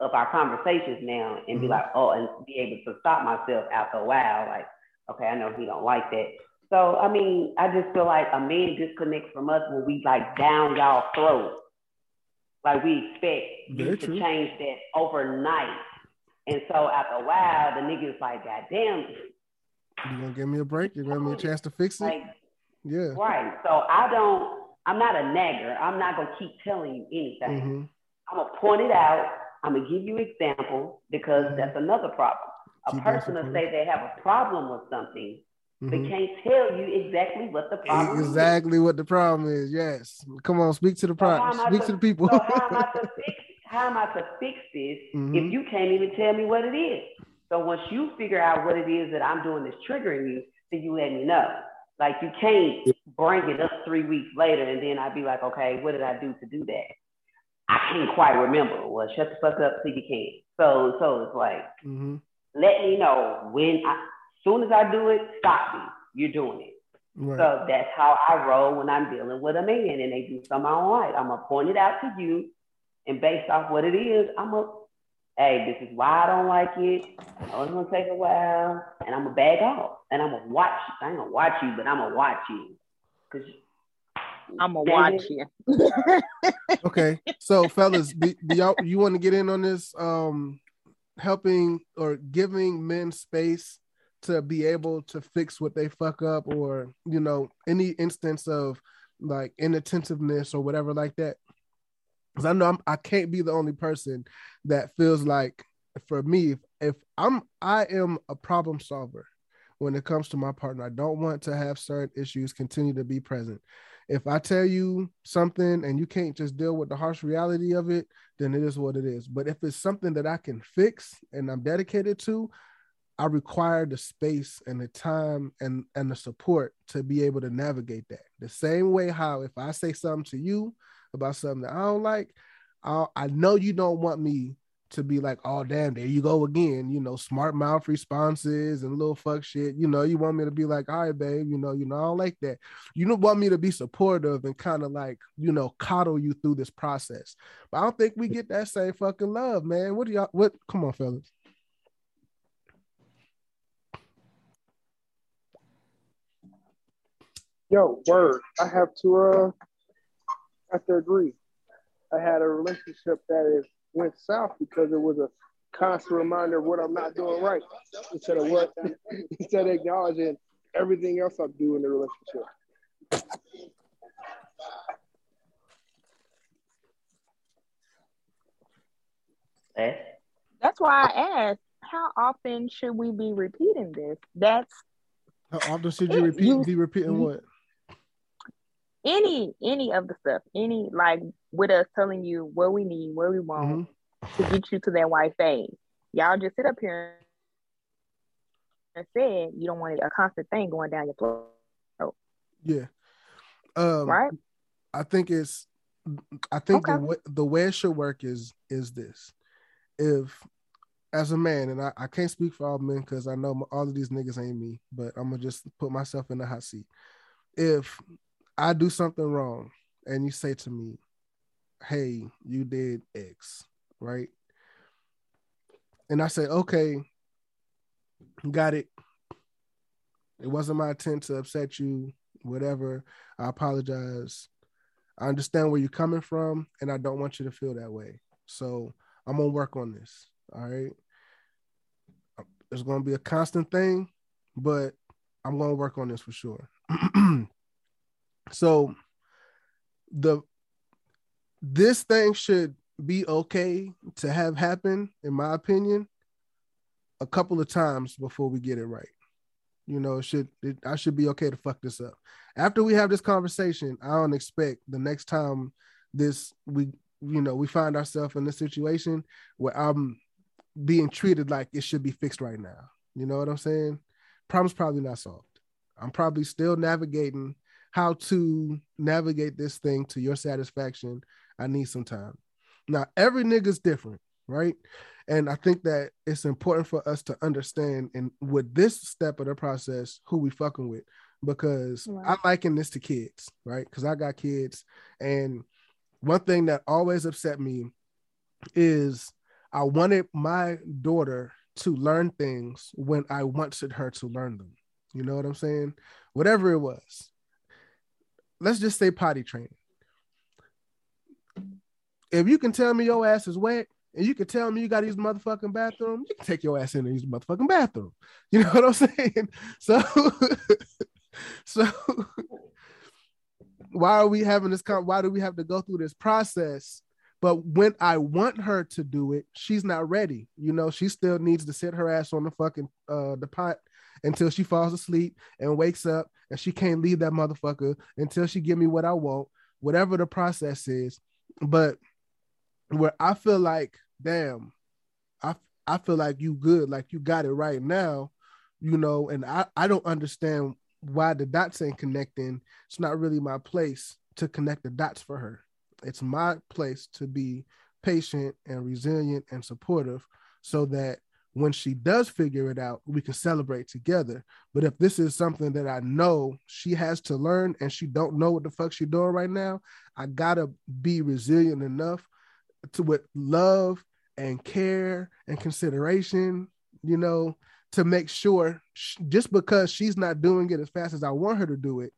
Speaker 3: of our conversations now and be mm-hmm. like, oh, and be able to stop myself after a while. Like, okay, I know he don't like that. So I mean, I just feel like a man disconnects from us when we like down y'all throat. Like we expect Very you to true. change that overnight. And so after a while, the nigga's like, God damn.
Speaker 1: You gonna give me a break? You gonna give me a chance to fix it? Like, yeah.
Speaker 3: Right. So I don't I'm not a nagger. I'm not gonna keep telling you anything. Mm-hmm. I'm gonna point it out. I'm gonna give you examples because mm-hmm. that's another problem. A keep person will say they have a problem with something, mm-hmm. they can't tell you exactly what the problem
Speaker 1: exactly
Speaker 3: is.
Speaker 1: what the problem is. Yes. Come on, speak to the problem. So speak to, to, the people.
Speaker 3: so how am I to [LAUGHS] fix how am I to fix this mm-hmm. if you can't even tell me what it is? So once you figure out what it is that I'm doing that's triggering you, then you let me know. Like you can't bring it up three weeks later and then I'd be like, okay, what did I do to do that? I can't quite remember. Well, shut the fuck up so you can. So so it's like mm-hmm. let me know when I soon as I do it, stop me. You're doing it. Right. So that's how I roll when I'm dealing with a man and they do something I don't like. I'm gonna point it out to you, and based off what it is, I'm gonna hey, this is why I don't like it. I was gonna take a while, and I'm gonna bag off, and I'm gonna watch. I ain't gonna watch you, but I'm gonna watch you, cause
Speaker 4: I'm gonna watch you. [LAUGHS]
Speaker 1: okay, so fellas, do, do y'all you want to get in on this? Um, helping or giving men space to be able to fix what they fuck up, or you know, any instance of like inattentiveness or whatever like that because I know I'm, I can't be the only person that feels like for me if, if I'm I am a problem solver when it comes to my partner. I don't want to have certain issues continue to be present. If I tell you something and you can't just deal with the harsh reality of it, then it is what it is. But if it's something that I can fix and I'm dedicated to, I require the space and the time and and the support to be able to navigate that. The same way how if I say something to you about something that I don't like, I, I know you don't want me to be like, oh damn, there you go again, you know, smart mouth responses and little fuck shit. You know, you want me to be like, all right, babe, you know, you know, I don't like that. You don't want me to be supportive and kind of like, you know, coddle you through this process. But I don't think we get that same fucking love, man. What do y'all what come on, fellas?
Speaker 5: Yo, word. I have to uh have to agree. I had a relationship that is went south because it was a constant reminder of what I'm not doing right instead of what [LAUGHS] instead of acknowledging everything else I'm doing in the relationship.
Speaker 4: Eh? That's why I asked, how often should we be repeating this? That's
Speaker 1: how often should you repeat you, be repeating what?
Speaker 4: Any any of the stuff, any like with us telling you what we need, what we want mm-hmm. to get you to that wife phase. Y'all just sit up here and said you don't want a constant thing going down your throat.
Speaker 1: Yeah. Um, right. I think it's I think okay. the way, the way it should work is is this: if as a man, and I, I can't speak for all men because I know all of these niggas ain't me, but I'm gonna just put myself in the hot seat. If I do something wrong and you say to me, "Hey, you did X," right? And I say, "Okay, got it. It wasn't my intent to upset you. Whatever. I apologize. I understand where you're coming from, and I don't want you to feel that way. So I'm gonna work on this. All right. It's gonna be a constant thing, but I'm gonna work on this for sure. [CLEARS THROAT] so the this thing should be okay to have happen, in my opinion, a couple of times before we get it right. You know, it should it, I should be okay to fuck this up. After we have this conversation, I don't expect the next time this we you know we find ourselves in this situation where I'm being treated like it should be fixed right now. You know what I'm saying? Problem's probably not solved. I'm probably still navigating how to navigate this thing to your satisfaction. I need some time. Now, every nigga's different, right? And I think that it's important for us to understand and with this step of the process who we fucking with because I liken this to kids, right? Because I got kids. And one thing that always upset me is I wanted my daughter to learn things when I wanted her to learn them. You know what I'm saying? Whatever it was. Let's just say potty training. If you can tell me your ass is wet, and you can tell me you got to use the motherfucking bathroom, you can take your ass in and use the motherfucking bathroom. [LAUGHS] You know what I'm saying? [LAUGHS] So, [LAUGHS] so why are we having this? Why do we have to go through this process? But when I want her to do it, she's not ready. You know, she still needs to sit her ass on the fucking uh the pot until she falls asleep and wakes up, and she can't leave that motherfucker until she give me what I want, whatever the process is. But where I feel like damn, I I feel like you good, like you got it right now, you know, and I, I don't understand why the dots ain't connecting. It's not really my place to connect the dots for her. It's my place to be patient and resilient and supportive so that when she does figure it out, we can celebrate together. But if this is something that I know she has to learn and she don't know what the fuck she's doing right now, I gotta be resilient enough to with love and care and consideration, you know, to make sure just because she's not doing it as fast as I want her to do it,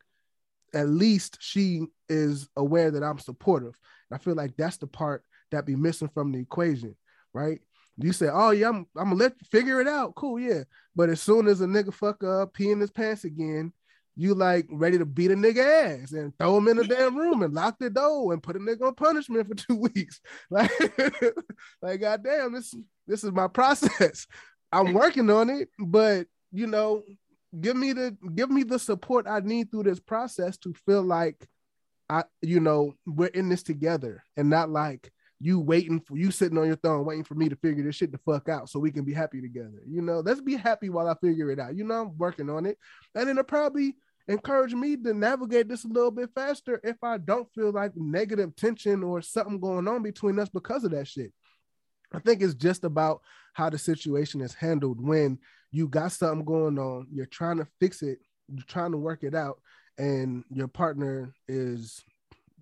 Speaker 1: at least she is aware that I'm supportive. And I feel like that's the part that be missing from the equation, right? You say, "Oh yeah, I'm, I'm gonna let you figure it out." Cool, yeah. But as soon as a nigga fuck up, pee in his pants again, you like ready to beat a nigga ass and throw him in a damn room and lock the door and put a nigga on punishment for [LAUGHS] two weeks. Like, [LAUGHS] like goddamn, this this is my process. I'm working on it, but you know, give me the give me the support I need through this process to feel like I, you know, we're in this together and not like you waiting for you sitting on your throne waiting for me to figure this shit the fuck out so we can be happy together. You know, let's be happy while I figure it out. You know, I'm working on it. And it'll probably encourage me to navigate this a little bit faster if I don't feel like negative tension or something going on between us because of that shit. I think it's just about how the situation is handled when you got something going on, you're trying to fix it, you're trying to work it out, and your partner is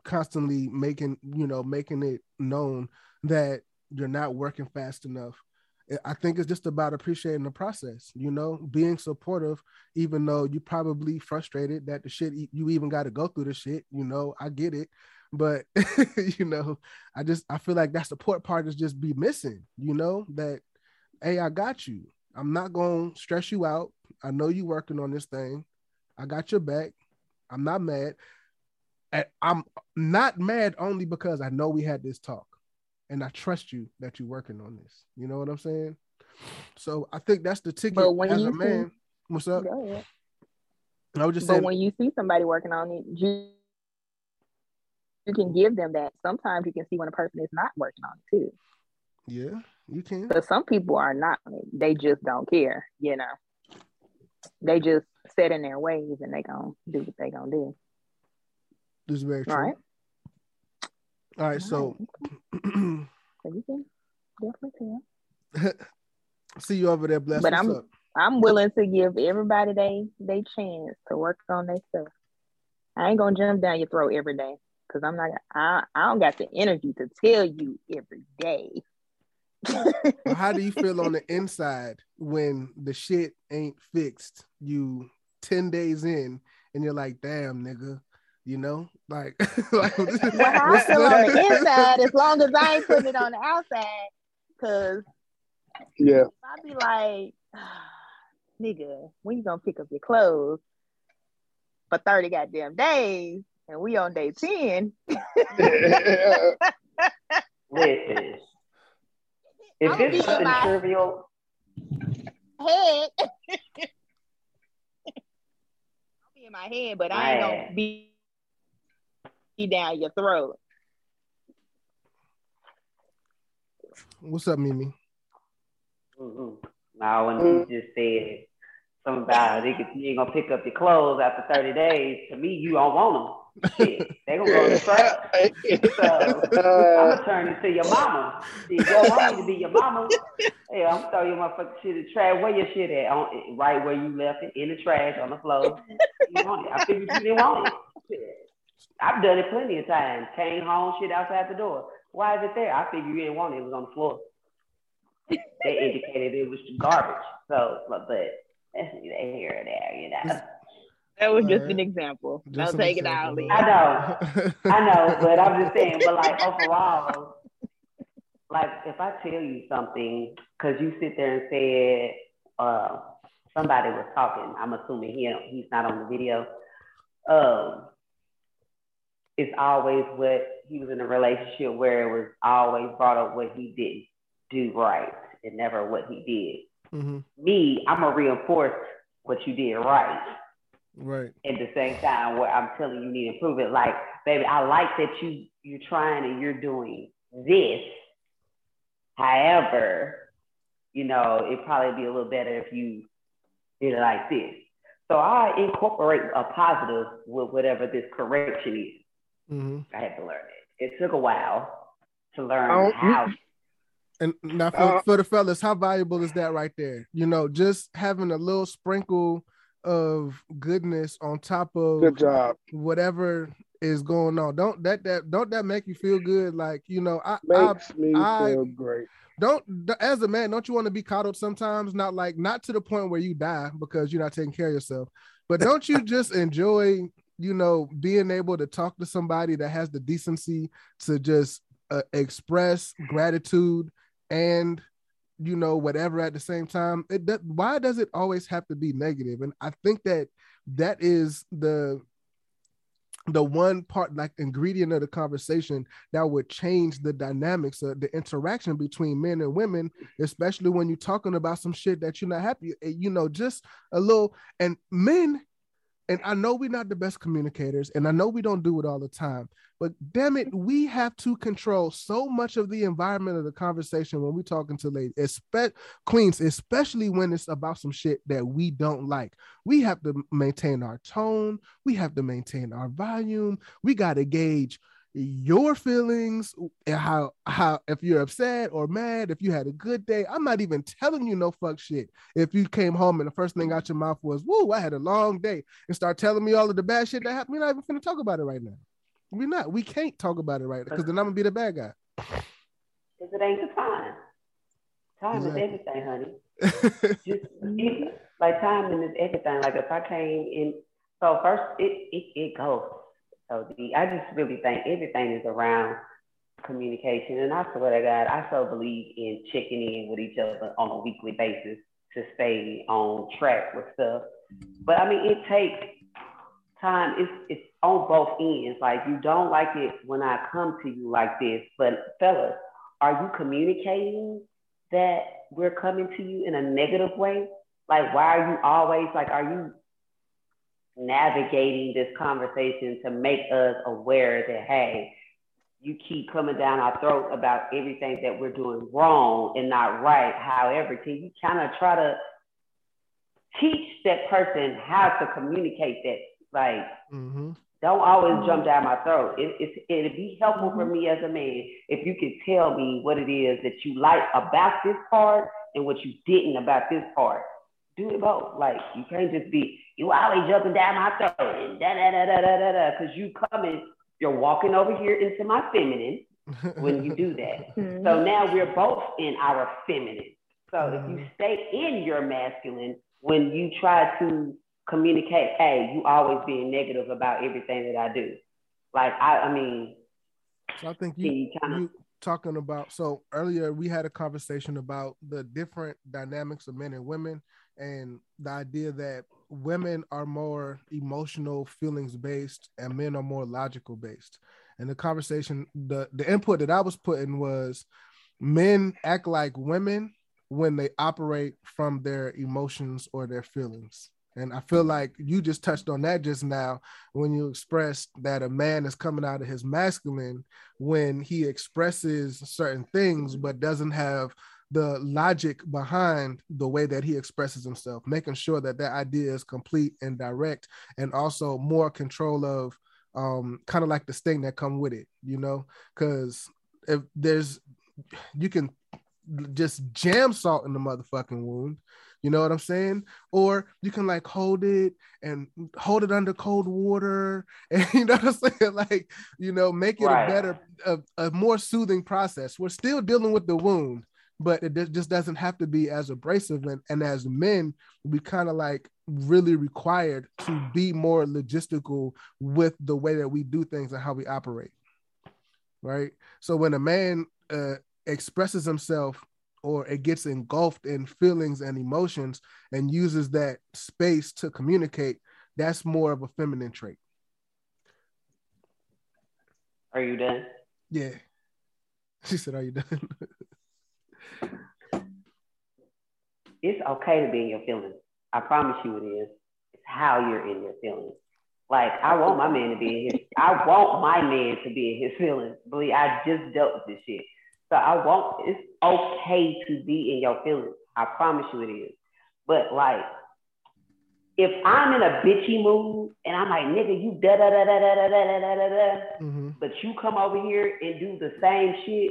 Speaker 1: constantly making, you know, making it known that you're not working fast enough I think it's just about appreciating the process, you know, being supportive, even though you probably frustrated that the shit you even got to go through the shit, you know, I get it. But [LAUGHS] you know, I just I feel like that support part is just be missing, you know, that hey, I got you. I'm not gonna stress you out. I know you working on this thing. I got your back. I'm not mad. I'm not mad only because I know we had this talk and I trust you that you're working on this. You know what I'm saying? So I think that's the ticket but when as you a man. See, what's up? I was just
Speaker 4: but
Speaker 1: saying.
Speaker 4: when you see somebody working on it, you you can give them that. Sometimes you can see when a person is not working on it too.
Speaker 1: Yeah, you can.
Speaker 4: But some people are not. They just don't care. You know, they just set in their ways and they gonna do what they gonna do.
Speaker 1: This is very true. All right. All right, so,
Speaker 4: so you can definitely tell. [LAUGHS]
Speaker 1: see you over there, bless.
Speaker 4: But I'm
Speaker 1: up?
Speaker 4: I'm willing to give everybody they they chance to work on their stuff. I ain't gonna jump down your throat every day because I'm not. I I don't got the energy to tell you every day. [LAUGHS]
Speaker 1: Well, How do you [LAUGHS] feel on the inside when the shit ain't fixed? You ten days in, and you're like, "Damn, nigga," you know, like, [LAUGHS] like [LAUGHS]
Speaker 4: well, how I feel on the inside, as long as I ain't putting it on the [LAUGHS] outside, because
Speaker 5: Yeah.
Speaker 4: if I be like, [SIGHS] nigga, when you gonna pick up your clothes for 30 goddamn days and we on day 10,
Speaker 3: Listen, if
Speaker 4: I'll
Speaker 3: this is something
Speaker 4: my-
Speaker 3: trivial,
Speaker 4: head. I'll be in my head, but I ain't
Speaker 3: Man.
Speaker 4: gonna be, be down your throat.
Speaker 1: What's up, Mimi?
Speaker 3: mm now when you just said something about it, you ain't gonna pick up your clothes after 30 days, to me, you don't want them. Shit, they gonna go in the trash. [LAUGHS] So I'm gonna turn you to your mama. See, if you want me to be your mama, hey, I'm throw your motherfucking shit in the trash. Where your shit at? On, right where you left it, in the trash, on the floor. You want it. I figured you didn't want it. Shit. I've done it plenty of times. Came home, shit outside the door. Why is it there? I figured you didn't want it. It was on the floor. they [LAUGHS] indicated it was garbage. So, but, but that's neither here or there, you know.
Speaker 4: That was just
Speaker 1: Alright.
Speaker 4: an example.
Speaker 1: Just
Speaker 4: Don't
Speaker 1: an
Speaker 4: take it out.
Speaker 3: I know. I know, [LAUGHS] but I'm just saying, but like overall, like if I tell you something, because you sit there and said uh, somebody was talking, I'm assuming he he's not on the video. Um, it's always what he was in a relationship where it was always brought up what he didn't do right and never what he did. Mm-hmm. Me, I'm gonna reinforce what you did right
Speaker 1: Right.
Speaker 3: at the same time where I'm telling you, you need to improve it. Like, baby, I like that you you're trying and you're doing this. However, you know, it'd probably be a little better if you did it like this. So I incorporate a positive with whatever this correction is.
Speaker 1: Hmm
Speaker 3: I had to learn it. It took a while to learn
Speaker 5: Oh,
Speaker 3: how.
Speaker 1: And now for,
Speaker 5: Uh,
Speaker 1: for the fellas, how valuable is that right there? You know, just having a little sprinkle of goodness on top of
Speaker 5: good job.
Speaker 1: whatever is going on. Don't that that don't that make you feel good? Like, you know, I, I
Speaker 5: Makes me
Speaker 1: I-
Speaker 5: feel great.
Speaker 1: don't as a man, don't you want to be coddled sometimes? Not like not to the point where you die because you're not taking care of yourself, but don't you [LAUGHS] just enjoy, you know, being able to talk to somebody that has the decency to just uh, express gratitude and you know whatever at the same time it does, why does it always have to be negative? And i think that that is the the one part like ingredient of the conversation that would change the dynamics of the interaction between men and women especially when you're talking about some shit that you're not happy eh, you know just a little and men and I know we're not the best communicators, and I know we don't do it all the time, but damn it, we have to control so much of the environment of the conversation when we're talking to ladies, especially queens, especially when it's about some shit that we don't like. We have to maintain our tone, we have to maintain our volume, we got to gauge your feelings and how how if you're upset or mad if you had a good day i'm not even telling you no fuck shit if you came home and the first thing out your mouth was woo i had a long day and start telling me all of the bad shit that happened we're not even gonna talk about it right now we're not we can't talk about it right now, because then i'm gonna be the bad guy
Speaker 3: Because it ain't the time. Time
Speaker 1: Exactly.
Speaker 3: is everything, honey. [LAUGHS] just like time is everything. Like if I came in, so first it it, it goes so deep. I just really think everything is around communication, and I swear to God, I so believe in checking in with each other on a weekly basis to stay on track with stuff. But I mean, it takes time. It's it's on both ends. Like you don't like it when I come to you like this, but fellas, are you communicating that we're coming to you in a negative way? Like, why are you always like, are you navigating this conversation to make us aware that, hey, you keep coming down our throat about everything that we're doing wrong and not right. However, can you kind of try to teach that person how to communicate that, like,
Speaker 1: mm-hmm.
Speaker 3: don't always jump down my throat. It, it, it'd be helpful for me as a man if you could tell me what it is that you like about this part and what you didn't about this part. Do it both. Like you can't just be you always jumping down my throat and da da da da da da da because you coming, you're walking over here into my feminine when you do that. [LAUGHS] Mm-hmm. so now we're both in our feminine. So mm-hmm. if you mm-hmm. stay in your masculine, when you try to communicate, hey, you always being negative about everything that I do. Like I, I mean,
Speaker 1: so I think you, you, kinda, you talking about so earlier we had a conversation about the different dynamics of men and women and the idea that women are more emotional feelings based and men are more logical based and the conversation the the input that i was putting was men act like women when they operate from their emotions or their feelings. And I feel like you just touched on that just now when you expressed that a man is coming out of his masculine when he expresses certain things but doesn't have the logic behind the way that he expresses himself, making sure that that idea is complete and direct and also more control of um, kind of like the sting that come with it, you know, because if there's you can just jam salt in the motherfucking wound you know what I'm saying? Or you can like hold it and hold it under cold water, [LAUGHS] and you know what I'm saying? [LAUGHS] Like, you know, make it right. a better, a, a more soothing process. We're still dealing with the wound, but it just doesn't have to be as abrasive. And, and as men, we kind of like really required to be more logistical with the way that we do things and how we operate. Right. So when a man uh, expresses himself or it gets engulfed in feelings and emotions and uses that space to communicate, that's more of a feminine trait.
Speaker 3: Are you done?
Speaker 1: Yeah. [LAUGHS] She said, Are you done? [LAUGHS]
Speaker 3: it's okay to be in your feelings. I promise you it is. It's how you're in your feelings. Like I want my man to be in his I want my man to be in his feelings. Believe I just dealt with this shit. So I want it's okay to be in your feelings. I promise you it is. But like if I'm in a bitchy mood and I'm like, nigga, you da da da da da da da da da da, mm-hmm. but you come over here and do the same shit,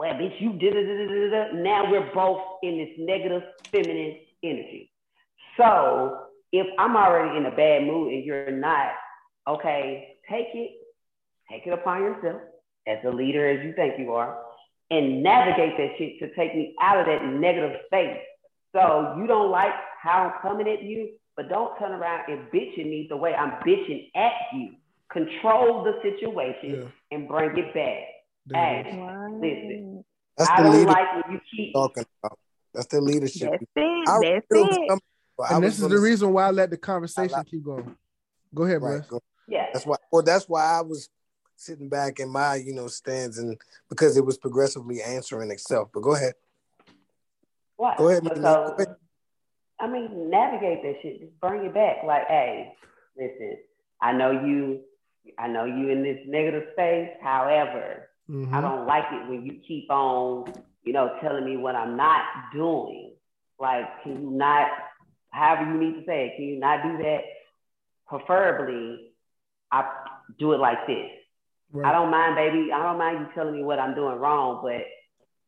Speaker 3: well, bitch, you da da. Now we're both in this negative feminine energy. So if I'm already in a bad mood and you're not, okay, take it, take it upon yourself as a leader as you think you are and navigate that shit to take me out of that negative space. So you don't like how I'm coming at you, but don't turn around and bitching me the way I'm bitching at you. Control the situation yeah. and bring it back. Hey, wow. listen. That's I don't like when you keep talking
Speaker 2: about. That's the leadership.
Speaker 4: That's it. That's it.
Speaker 1: and this is the reason why I let the conversation like, keep going. Go ahead, right, bro.
Speaker 3: Yeah.
Speaker 2: That's why. Well, that's why I was sitting back in my you know stands and because it was progressively answering itself. But go ahead.
Speaker 3: What? Go ahead. So, go ahead. I mean, navigate that shit. Just bring it back. Like, hey, listen, I know you. I know you in this negative space. However, mm-hmm. I don't like it when you keep on, you know, telling me what I'm not doing. Like, can you not? However you need to say it. Can you not do that? Preferably, I do it like this Right. I don't mind, baby. I don't mind you telling me what I'm doing wrong, but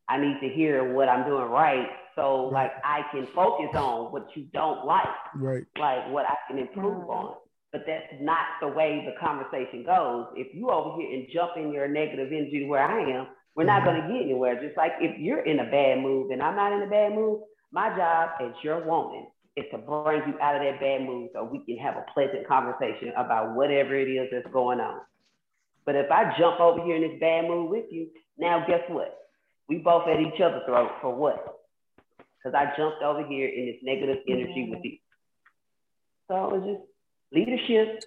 Speaker 3: I need to hear what I'm doing right. So right. like I can focus on what you don't like.
Speaker 1: Right.
Speaker 3: Like what I can improve on. But that's not the way the conversation goes. If you over here and jump in your negative energy to where I am, we're not mm-hmm. gonna get anywhere. Just like if you're in a bad mood and I'm not in a bad mood, my job as your woman is to bring you out of that bad mood so we can have a pleasant conversation about whatever it is that's going on. But if I jump over here in this bad mood with you, now guess what? We both at each other's throat for what? Because I jumped over here in this negative energy with you. So it's just leadership.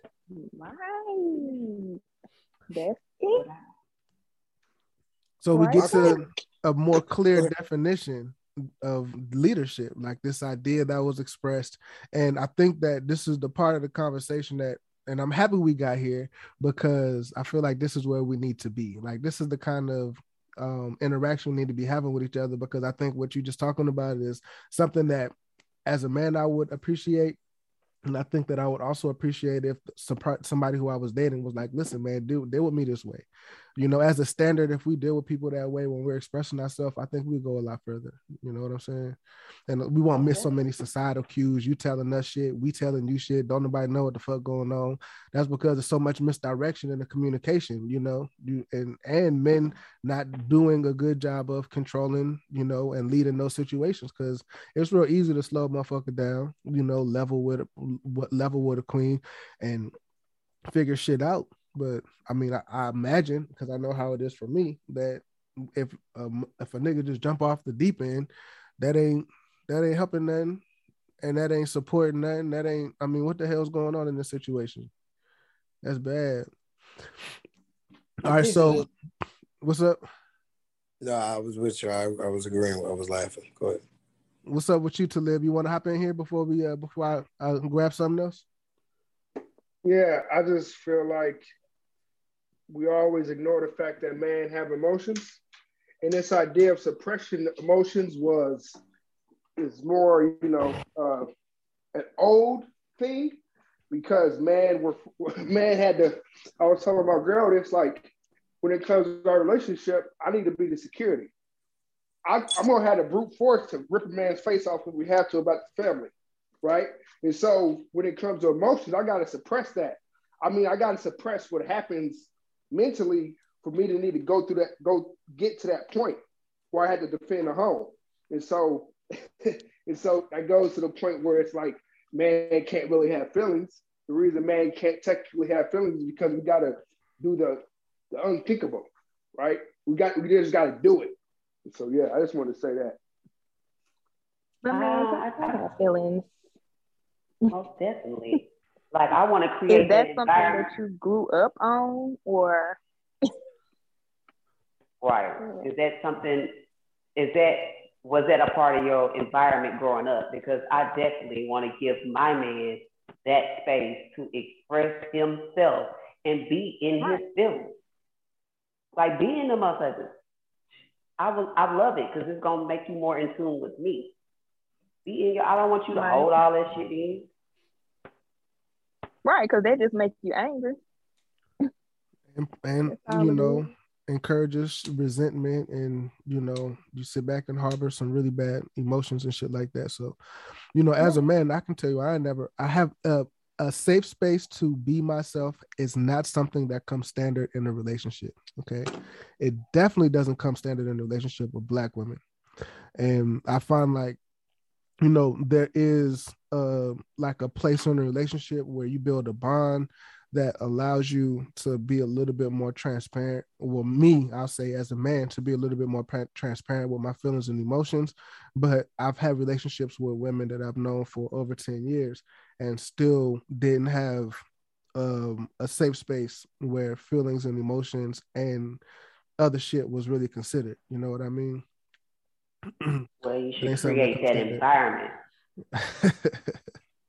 Speaker 4: Right. That's it.
Speaker 1: So we get to a more clear definition of leadership, like this idea that was expressed. And I think that this is the part of the conversation that and I'm happy we got here because I feel like this is where we need to be. Like this is the kind of um, interaction we need to be having with each other because I think what you're just talking about is something that, as a man, I would appreciate And I think that I would also appreciate if somebody who I was dating was like, listen, man, do deal with me this way you know, as a standard, if we deal with people that way when we're expressing ourselves, I think we go a lot further. You know what I'm saying? And we won't miss so many societal cues. You telling us shit, we telling you shit. Don't nobody know what the fuck going on. That's because there's so much misdirection in the communication. You know, you and and men not doing a good job of controlling, you know, and leading those situations because it's real easy to slow a motherfucker down. You know, level with what level with a queen and figure shit out but I mean, I, I imagine because I know how it is for me that if um, if a nigga just jump off the deep end, that ain't that ain't helping nothing, and that ain't supporting nothing. That ain't. I mean, what the hell's going on in this situation? That's bad. All right, so what's up?
Speaker 2: No, I was with you. I, I was agreeing. I was laughing. Go ahead.
Speaker 1: What's up with you, Talib? You want to hop in here before we uh before I, I grab something else?
Speaker 5: Yeah, I just feel like we always ignore the fact that man have emotions. And this idea of suppression emotions was is more, you know, uh, an old thing because man were [LAUGHS] man had to. I was telling my girl this like when it comes to our relationship, I need to be the security. I, am gonna have the brute force to rip a man's face off when we have to about the family, right? And so when it comes to emotions, I gotta suppress that. I mean, I gotta suppress what happens mentally for me to need to go through that, go get to that point where I had to defend a home. And so, [LAUGHS] and so that goes to the point where it's like, man can't really have feelings. The reason man can't technically have feelings is because we gotta do the, the unthinkable, right? We got we just gotta do it. And so yeah, I just wanted to say that.
Speaker 4: But man, uh, I have feelings. [LAUGHS]
Speaker 3: Most definitely. Like I want to create.
Speaker 4: Is that, that something that you grew up on, or?
Speaker 3: right. Is that something? Is that was that a part of your environment growing up? Because I definitely want to give my man that space to express himself and be in right. his feelings. Like being the motherfucker. I will I love it because it's gonna make you more in tune with me. Be in your I don't want you to right. hold all that shit in.
Speaker 4: Right, because they just make you angry.
Speaker 1: And, and you know, encourages resentment and you know, you sit back and harbor some really bad emotions and shit like that. So, you know, as a man, I can tell you I never I have a, a safe space to be myself is not something that comes standard in a relationship. Okay. It definitely doesn't come standard in a relationship with black women. And I find like you know there is uh like a place in a relationship where you build a bond that allows you to be a little bit more transparent. Well me i'll say as a man to be a little bit more transparent with my feelings and emotions. But i've had relationships with women that i've known for over 10 years and still didn't have um, a safe space where feelings and emotions and other shit was really considered. You know what i mean?
Speaker 3: Well, you should create that environment. You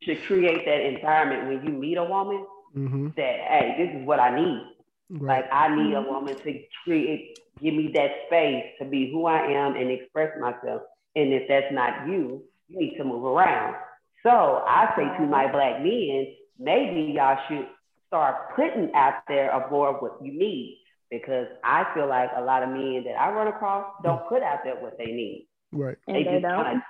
Speaker 3: should create that environment when you meet a woman mm-hmm. that, hey, this is what I need. Right. Like I need a woman to create, give me that space to be who I am and express myself. And if that's not you, you need to move around. So I say to my black men, maybe y'all should start putting out there of more of what you need because I feel like a lot of men that I run across don't put out there what they need.
Speaker 1: Right.
Speaker 3: They, they just kind of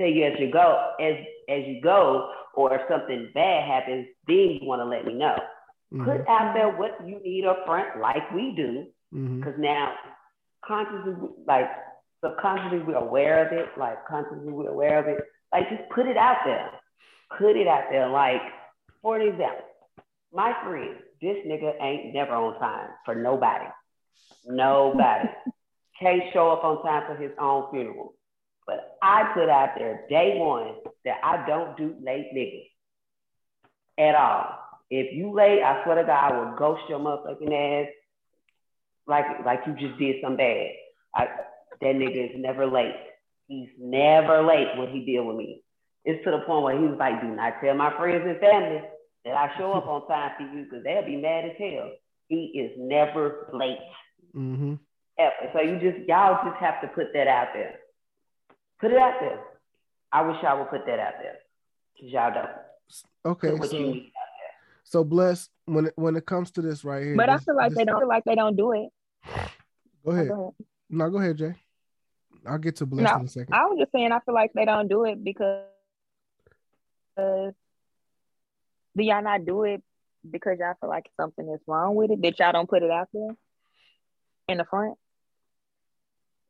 Speaker 3: tell you as you go, as as you go, or if something bad happens, then you want to let me know. Mm-hmm. Put out there what you need up front, like we do, because mm-hmm. now consciously, like subconsciously, we're aware of it. Like consciously, we're aware of it. Like just put it out there. Put it out there. Like for an example, my friend, this nigga ain't never on time for nobody. Nobody. [LAUGHS] can't show up on time for his own funeral. But I put out there day one that I don't do late niggas at all. If you late, I swear to God, I will ghost your motherfucking ass like like you just did some bad. I, that nigga is never late. He's never late when he deal with me. It's to the point where he was like, do not tell my friends and family that I show up on time for you because they'll be mad as hell. He is never late. Mm-hmm. Ever. So you just y'all just have to put that out there. Put it out there. I wish I would put that out there. because Y'all don't.
Speaker 1: Okay, so so bless when it, when it comes to this right here.
Speaker 4: But
Speaker 1: this,
Speaker 4: I feel like
Speaker 1: this,
Speaker 4: they don't feel like they don't do it.
Speaker 1: Go ahead. go ahead. No, go ahead, Jay. I'll get to bless no, in a second.
Speaker 4: I was just saying I feel like they don't do it because do y'all not do it because y'all feel like something is wrong with it that y'all don't put it out there in the front?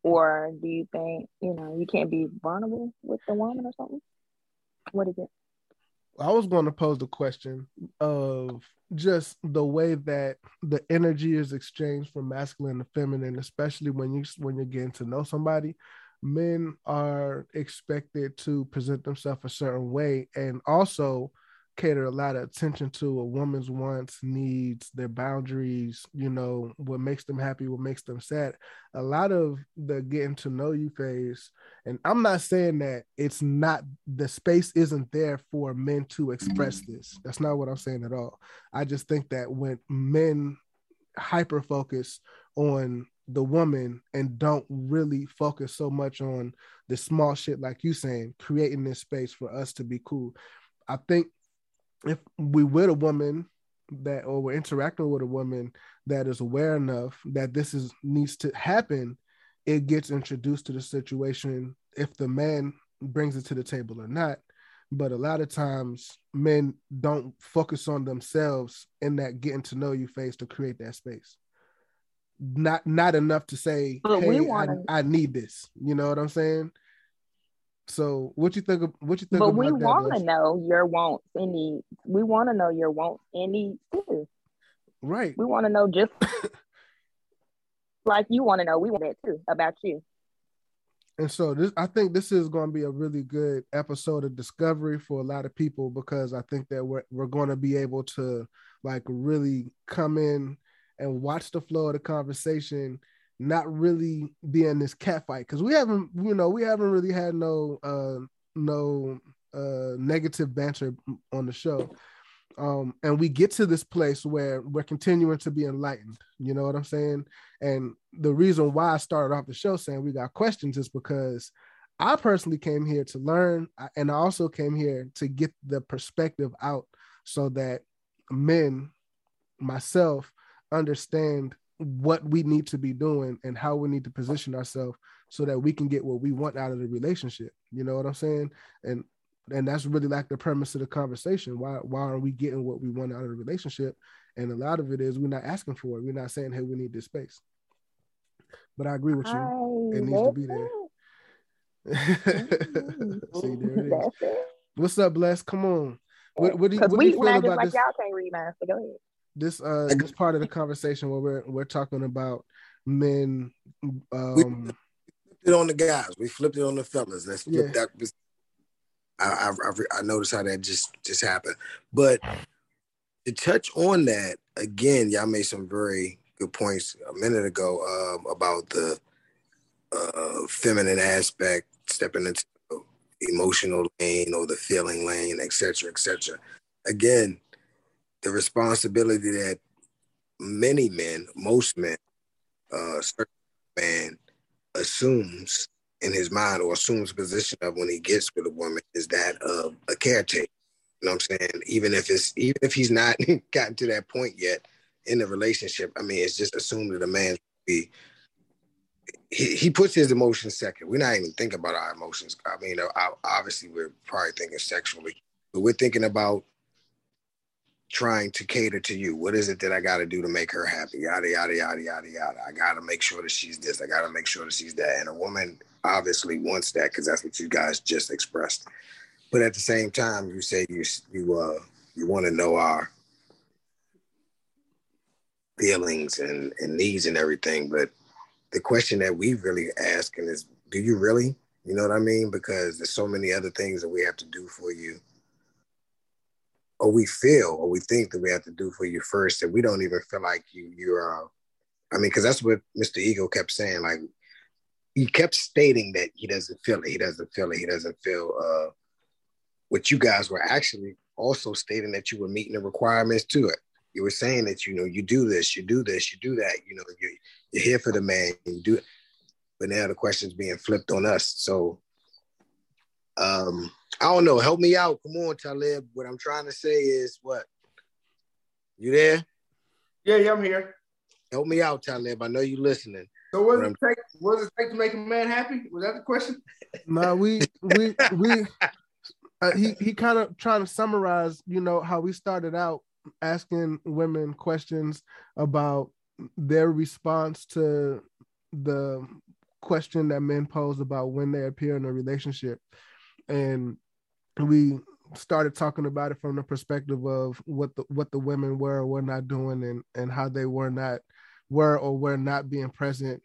Speaker 4: Or do you think, you know, you can't be vulnerable with the woman or something? What is it?
Speaker 1: I was going to pose the question of just the way that the energy is exchanged from masculine to feminine, especially when you when you're getting to know somebody. Men are expected to present themselves a certain way, and also cater a lot of attention to a woman's wants, needs, their boundaries, you know, what makes them happy, what makes them sad. A lot of the getting to know you phase, and I'm not saying that it's not the space isn't there for men to express mm-hmm. this. That's not what I'm saying at all. I just think that when men hyper focus on the woman and don't really focus so much on the small shit like you saying creating this space for us to be cool i think if we with a woman that or we're interacting with a woman that is aware enough that this is needs to happen, it gets introduced to the situation if the man brings it to the table or not. But a lot of times men don't focus on themselves in that getting to know you phase to create that space. Not not enough to say, but hey, wanna... I, I need this. You know what I'm saying? So what you think? Of, what you think?
Speaker 4: But we want to know your wants and needs. We want to know your wants and needs too.
Speaker 1: Right.
Speaker 4: We want to know just [COUGHS] like you want to know. We want that too about you.
Speaker 1: And so this, I think this is going to be a really good episode of discovery for a lot of people because I think that we're we're going to be able to like really come in and watch the flow of the conversation not really being this cat fight because we haven't you know we haven't really had no uh no uh negative banter on the show. Um and we get to this place where we're continuing to be enlightened you know what i'm saying? And the reason why i started off the show saying we got questions is because i personally came here to learn and i also came here to get the perspective out so that men myself understand what we need to be doing and how we need to position ourselves so that we can get what we want out of the relationship. You know what I'm saying? And and that's really like the premise of the conversation. Why why are we getting what we want out of the relationship? And a lot of it is we're not asking for it. We're not saying, hey, we need this space. But I agree with you. I it needs to be there. [LAUGHS] See, there it is. What's up, Bless? Come on. What, what do you, what do you feel about like
Speaker 4: this? Y'all can't read minds, so go ahead
Speaker 1: this uh this part of the conversation where we're we're talking about men um we flipped
Speaker 2: it on the guys. We flipped it on the fellas. Let's flip yeah. that I, I i noticed how that just just happened. But to touch on that again y'all made some very good points a minute ago um, about the uh, feminine aspect stepping into emotional lane or the feeling lane etc etc again the responsibility that many men, most men, uh, man assumes in his mind or assumes position of when he gets with a woman is that of a caretaker. You know what I'm saying? Even if it's even if he's not [LAUGHS] gotten to that point yet in the relationship, I mean, it's just assumed that a man be he, he puts his emotions second. We're not even thinking about our emotions. I mean, obviously, we're probably thinking sexually, but we're thinking about trying to cater to you. What is it that I got to do to make her happy? Yada, yada, yada, yada, yada. I got to make sure that she's this. I got to make sure that she's that. And a woman obviously wants that because that's what you guys just expressed. But at the same time, you say you you uh you want to know our feelings and, and needs and everything. But the question that we really asking is, do you really? You know what I mean? Because there's so many other things that we have to do for you or we feel or we think that we have to do for you first that we don't even feel like you you're uh, I mean, because that's what Mr. Ego kept saying. Like he kept stating that he doesn't feel it, he doesn't feel it, he doesn't feel uh what you guys were actually also stating that you were meeting the requirements to it. You were saying that you know you do this, you do this, you do that. You know you're, you're here for the man, you do it. But now the question's being flipped on us. So um I don't know. Help me out. Come on, Talib. What I'm trying to say is what? You there?
Speaker 5: Yeah, yeah, I'm here.
Speaker 2: Help me out, Talib. I know you're listening.
Speaker 5: So what does it take? What does it take to make a man happy? Was that the question? [LAUGHS]
Speaker 1: No, we we we. Uh, he he kind of trying to summarize, you know, how we started out asking women questions about their response to the question that men pose about when they appear in a relationship. And we started talking about it from the perspective of what the what the women were or were not doing and and how they were not were or were not being present.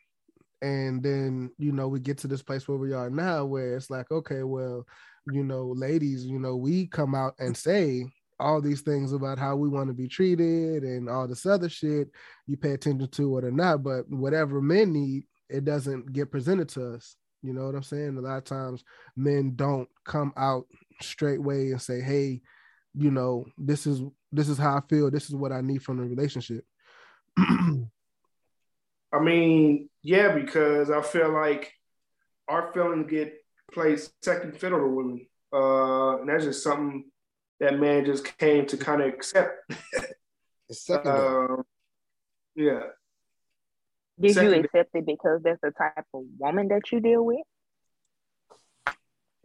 Speaker 1: And then you know we get to this place where we are now where it's like okay well you know ladies you know we come out and say all these things about how we want to be treated and all this other shit. You pay attention to it or not but whatever men need it doesn't get presented to us you know what i'm saying? A lot of times men don't come out straightway and say hey you know this is this is how i feel. This is what i need from the relationship. [CLEARS THROAT]
Speaker 5: I mean yeah because i feel like our feelings get placed second fiddle to women. Uh and that's just something that man just came to kind of accept. [LAUGHS] uh, yeah.
Speaker 4: Did you accept it because that's the type of woman that you deal with?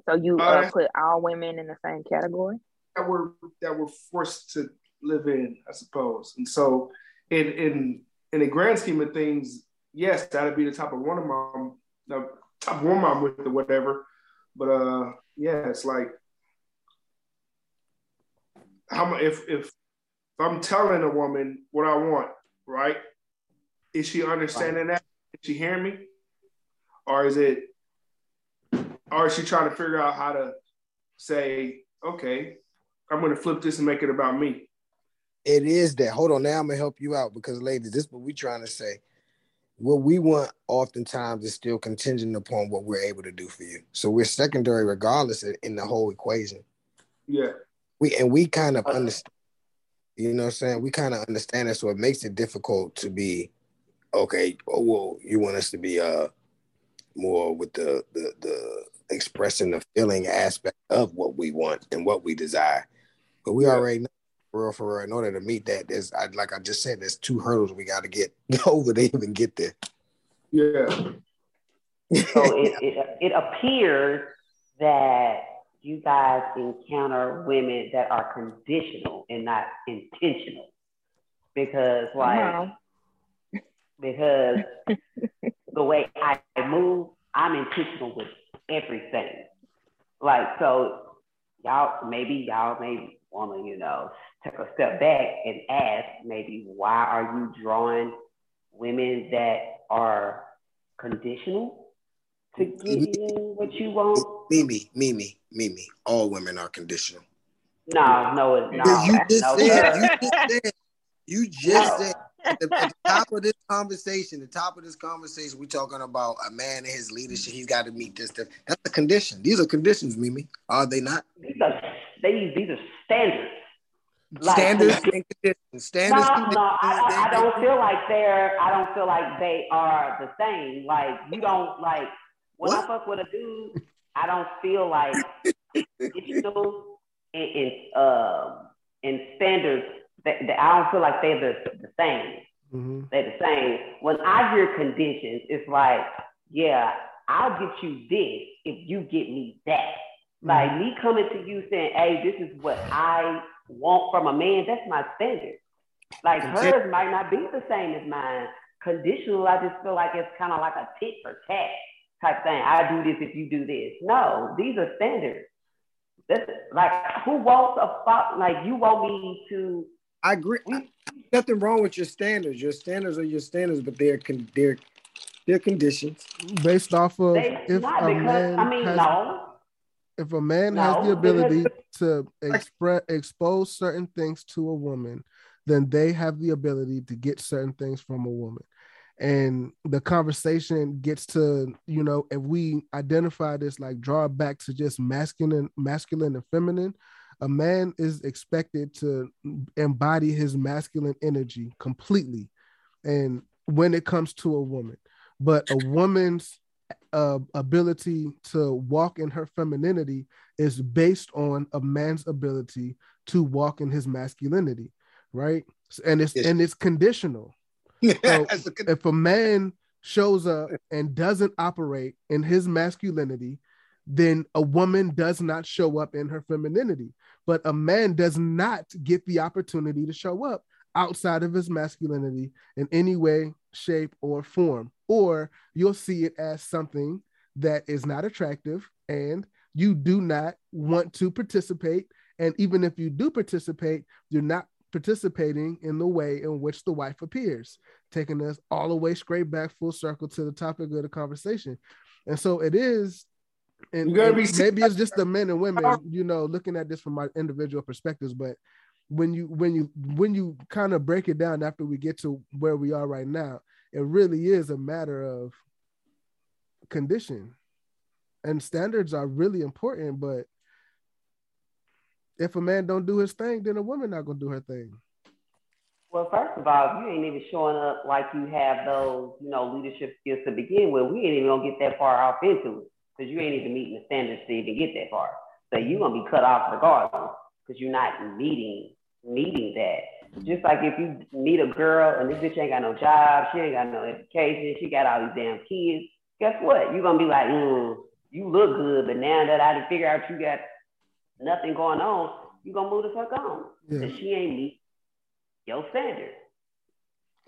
Speaker 4: So you uh, uh, put all women in the same category?
Speaker 5: That were that were forced to live in, I suppose. And so, in in in the grand scheme of things, yes, that'd be the type of woman I'm the type of woman I'm with or whatever. But uh, yeah, it's like how if if I'm telling a woman what I want, right? Is she understanding that? Is she hearing me? Or is it or is she trying to figure out how to say, okay, I'm gonna flip this and make it about me?
Speaker 2: It is that. Hold on, now I'm gonna help you out because ladies, this is what we're trying to say. What we want oftentimes is still contingent upon what we're able to do for you. So we're secondary regardless in the whole equation.
Speaker 5: Yeah
Speaker 2: we and we kind of uh-huh. understand you know what I'm saying? We kind of understand that, so it makes it difficult to be okay. Oh, well, you want us to be uh more with the the the expressing the feeling aspect of what we want and what we desire, but we yeah. already know for real for real. In order to meet that, there's I, like I just said, there's two hurdles we got to get [LAUGHS] over to even get there.
Speaker 5: Yeah. [LAUGHS]
Speaker 3: so it, it it appears that you guys encounter women that are conditional and not intentional. Because like because the way I move, I'm intentional with everything. Like so y'all maybe y'all may want to, you know, take a step back and ask maybe why are you drawing women that are conditional to give you what you want?
Speaker 2: Mimi, Mimi, Mimi, all women are conditional.
Speaker 3: No, no, it's not.
Speaker 2: You just
Speaker 3: no,
Speaker 2: said, you just said, you just no. said at the, at the, [LAUGHS] top of this conversation, the top of this conversation, we're talking about a man and his leadership. He's got to meet this. Stuff. That's a condition. These are conditions, Mimi. Are they not?
Speaker 3: These are these, these are standards.
Speaker 2: Like, standards and conditions. Standards.
Speaker 3: No,
Speaker 2: conditions,
Speaker 3: no, I, I don't feel like they're. I don't feel like they are the same. Like you don't like when what? I fuck with a dude. I don't feel like digital and, and uh, and standards. That, that, I don't feel like they're the, the same. Mm-hmm. They're the same. When I hear conditions, it's like, yeah, I'll get you this if you get me that. Mm-hmm. Like me coming to you saying, hey, this is what I want from a man, that's my standard. Like hers might not be the same as mine. Conditional, I just feel like it's kind of like a tit for tat type thing. I do this if you do this. No, these are standards. That's like who wants a fuck like you want me to
Speaker 2: I agree. Nothing wrong with your standards. Your standards are your standards, but they're con- they're they're conditions
Speaker 1: based off of they, if a man I mean, has, no. if a man no, has the ability to express expose certain things to a woman, then they have the ability to get certain things from a woman and the conversation gets to you know if we identify this like draw back to just masculine masculine and feminine a man is expected to embody his masculine energy completely and when it comes to a woman but a woman's uh, ability to walk in her femininity is based on a man's ability to walk in his masculinity, right? And it's yes. and it's conditional. [LAUGHS] So if a man shows up and doesn't operate in his masculinity, then a woman does not show up in her femininity. But a man does not get the opportunity to show up outside of his masculinity in any way, shape, or form. Or you'll see it as something that is not attractive and you do not want to participate. And even if you do participate, you're not participating in the way in which the wife appears, taking us all the way straight back full circle to the topic of the conversation. And so it is, and, and maybe it's just the men and women, you know, looking at this from my individual perspectives, but when you when you when you kind of break it down after we get to where we are right now, it really is a matter of condition. And standards are really important, but if a man don't do his thing, then a woman not gonna do her thing.
Speaker 3: Well, first of all, you ain't even showing up like you have those, you know, leadership skills to begin with. We ain't even gonna get that far off into it because you ain't even meeting the standards to even get that far. So you're gonna be cut off regardless because you're not meeting meeting that. Just like if you meet a girl and this bitch ain't got no job, she ain't got no education, she got all these damn kids. Guess what? You're gonna be like, mm, you look good, but now that I done figure out you got nothing going on, you gonna move the fuck on. Yeah. she ain't meet your standard.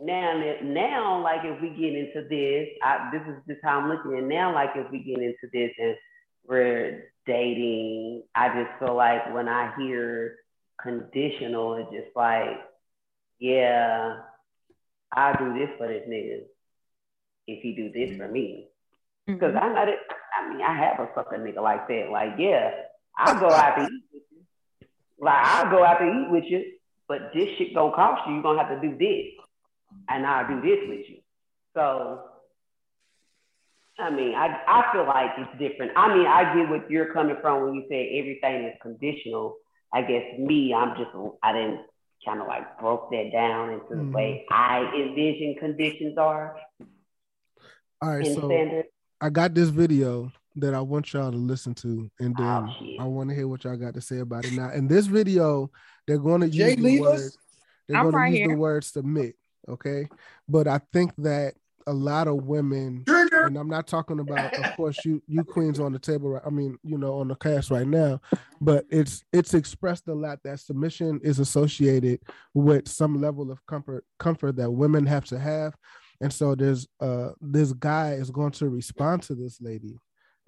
Speaker 3: Now, now, like if we get into this, I, this is just how I'm looking at now. Like if we get into this and we're dating, I just feel like when I hear conditional, it's just like, yeah, I do this for this nigga if he do this for me. Because mm-hmm. I know I mean, I have a fucking nigga like that. Like, yeah, I'll go out to eat with you. Like, I'll go out to eat with you, but this shit gonna cost you. You're gonna have to do this, and I'll do this with you. So, I mean, I, I feel like it's different. I mean, I get what you're coming from when you say everything is conditional. I guess me, I'm just, I didn't kind of like broke that down into mm-hmm. the way I envision conditions are.
Speaker 1: All right, so standard. I got this video that I want y'all to listen to, and then oh, I want to hear what y'all got to say about it now. In this video, they're going to use the word, they're going right to use here. the word submit, okay? But I think that a lot of women, and I'm not talking about, of course, you you queens on the table. Right, I mean, you know, on the cast right now, but it's it's expressed a lot that submission is associated with some level of comfort comfort that women have to have. And so there's uh this guy is going to respond to this lady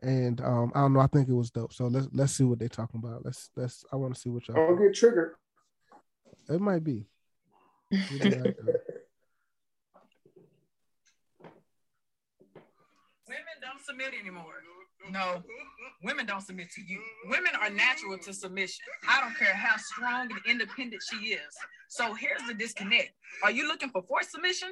Speaker 1: and um, I don't know. I think it was dope. So let's let's see what they're talking about. Let's let's. I want to see what y'all.
Speaker 5: Don't get triggered.
Speaker 1: It might be. [LAUGHS]
Speaker 6: Women don't submit anymore. No, women don't submit to you. Women are natural to submission. I don't care how strong and independent she is. So here's the disconnect. Are you looking for forced submission?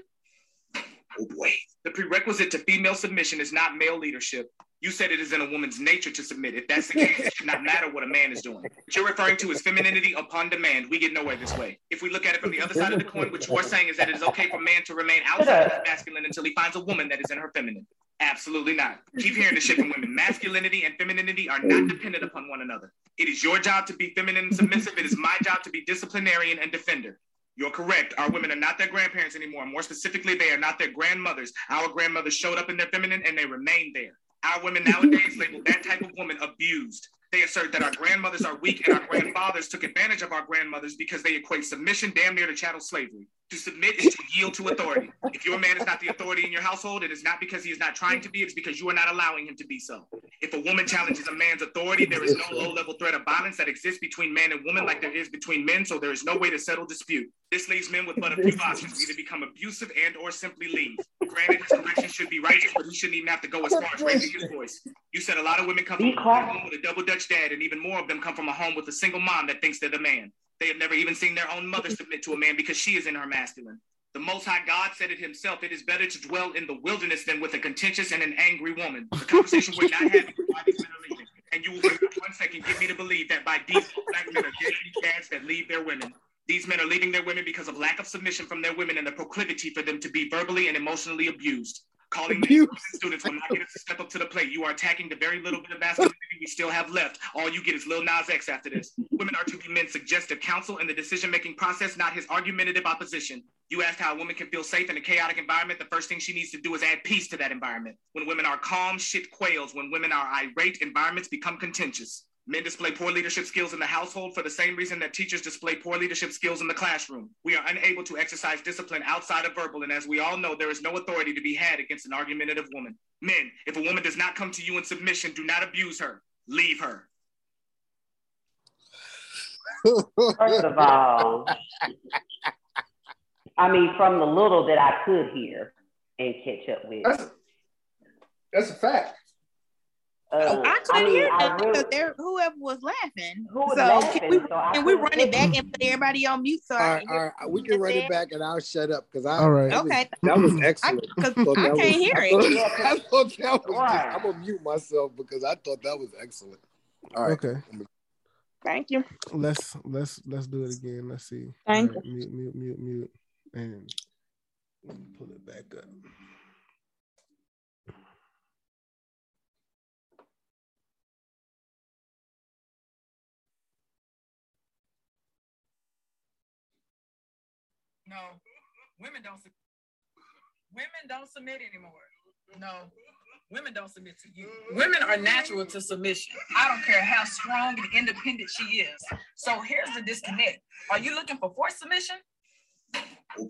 Speaker 7: Oh boy. The prerequisite to female submission is not male leadership. You said it is in a woman's nature to submit. If that's the case, it should not matter what a man is doing. What you're referring to is femininity upon demand. We get nowhere this way. If we look at it from the other side of the coin, what you are saying is that it is okay for man to remain outside of his masculine until he finds a woman that is in her feminine. Absolutely not. Keep hearing this shit from women. Masculinity and femininity are not dependent upon one another. It is your job to be feminine and submissive. It is my job to be disciplinarian and defender. You're correct. Our women are not their grandparents anymore. More specifically, they are not their grandmothers. Our grandmothers showed up in their feminine and they remain there. Our women nowadays label that type of woman abused. They assert that our grandmothers are weak and our grandfathers took advantage of our grandmothers because they equate submission damn near to chattel slavery. To submit is to yield to authority. If your man is not the authority in your household, it is not because he is not trying to be, it's because you are not allowing him to be so. If a woman challenges a man's authority, there is no low level threat of violence that exists between man and woman like there is between men, so there is no way to settle dispute. This leaves men with but a few options either become abusive and or simply leave. Granted, his correction should be righteous, but he shouldn't even have to go as far as raising his voice. You said a lot of women come from a home with a double Dutch dad, and even more of them come from a home with a single mom that thinks they're the man. They have never even seen their own mother submit to a man because she is in her masculine. The Most High God said it himself. It is better to dwell in the wilderness than with a contentious and an angry woman. The conversation we're not having is why these men are leaving. And you will, for one second, get me to believe that by default, black men are guaranteed dads that leave their women. These men are leaving their women because of lack of submission from their women and the proclivity for them to be verbally and emotionally abused. Calling the students will not get us to step up to the plate. You are attacking the very little bit of masculinity [LAUGHS] we still have left. All you get is Lil Nas X after this. Women are to be men's suggestive counsel in the decision-making process, not his argumentative opposition. You asked how a woman can feel safe in a chaotic environment. The first thing she needs to do is add peace to that environment. When women are calm, shit quails. When women are irate, environments become contentious. Men display poor leadership skills in the household for the same reason that teachers display poor leadership skills in the classroom. We are unable to exercise discipline outside of verbal, and as we all know, there is no authority to be had against an argumentative woman. Men, if a woman does not come to you in submission, do not abuse her. Leave her.
Speaker 3: First of all, I mean, from the little that I could hear and catch up with.
Speaker 5: That's, that's a fact.
Speaker 4: Uh, I couldn't I mean, hear them really, because there, whoever was laughing. Who was so laughing, can we, so can we run it back and put everybody on mute? So
Speaker 2: all right, all right. we can run it back and I'll shut up because I.
Speaker 1: All right.
Speaker 4: Okay. [LAUGHS]
Speaker 2: That was [CLEARS THROAT] excellent.
Speaker 4: I, I can't
Speaker 2: was,
Speaker 4: hear
Speaker 2: I
Speaker 4: thought,
Speaker 2: it. [LAUGHS] I thought that was. Right. I'm gonna mute myself because I thought that was excellent. All right.
Speaker 1: Okay.
Speaker 4: Thank you.
Speaker 1: Let's let's let's do it again. Let's see.
Speaker 4: Thank
Speaker 1: right, you. Mute mute mute mute and pull it back up.
Speaker 6: No, women don't. Women don't submit anymore. No, women don't submit to you. Women are natural to submission. I don't care how strong and independent she is. So here's the disconnect. Are you looking for forced submission?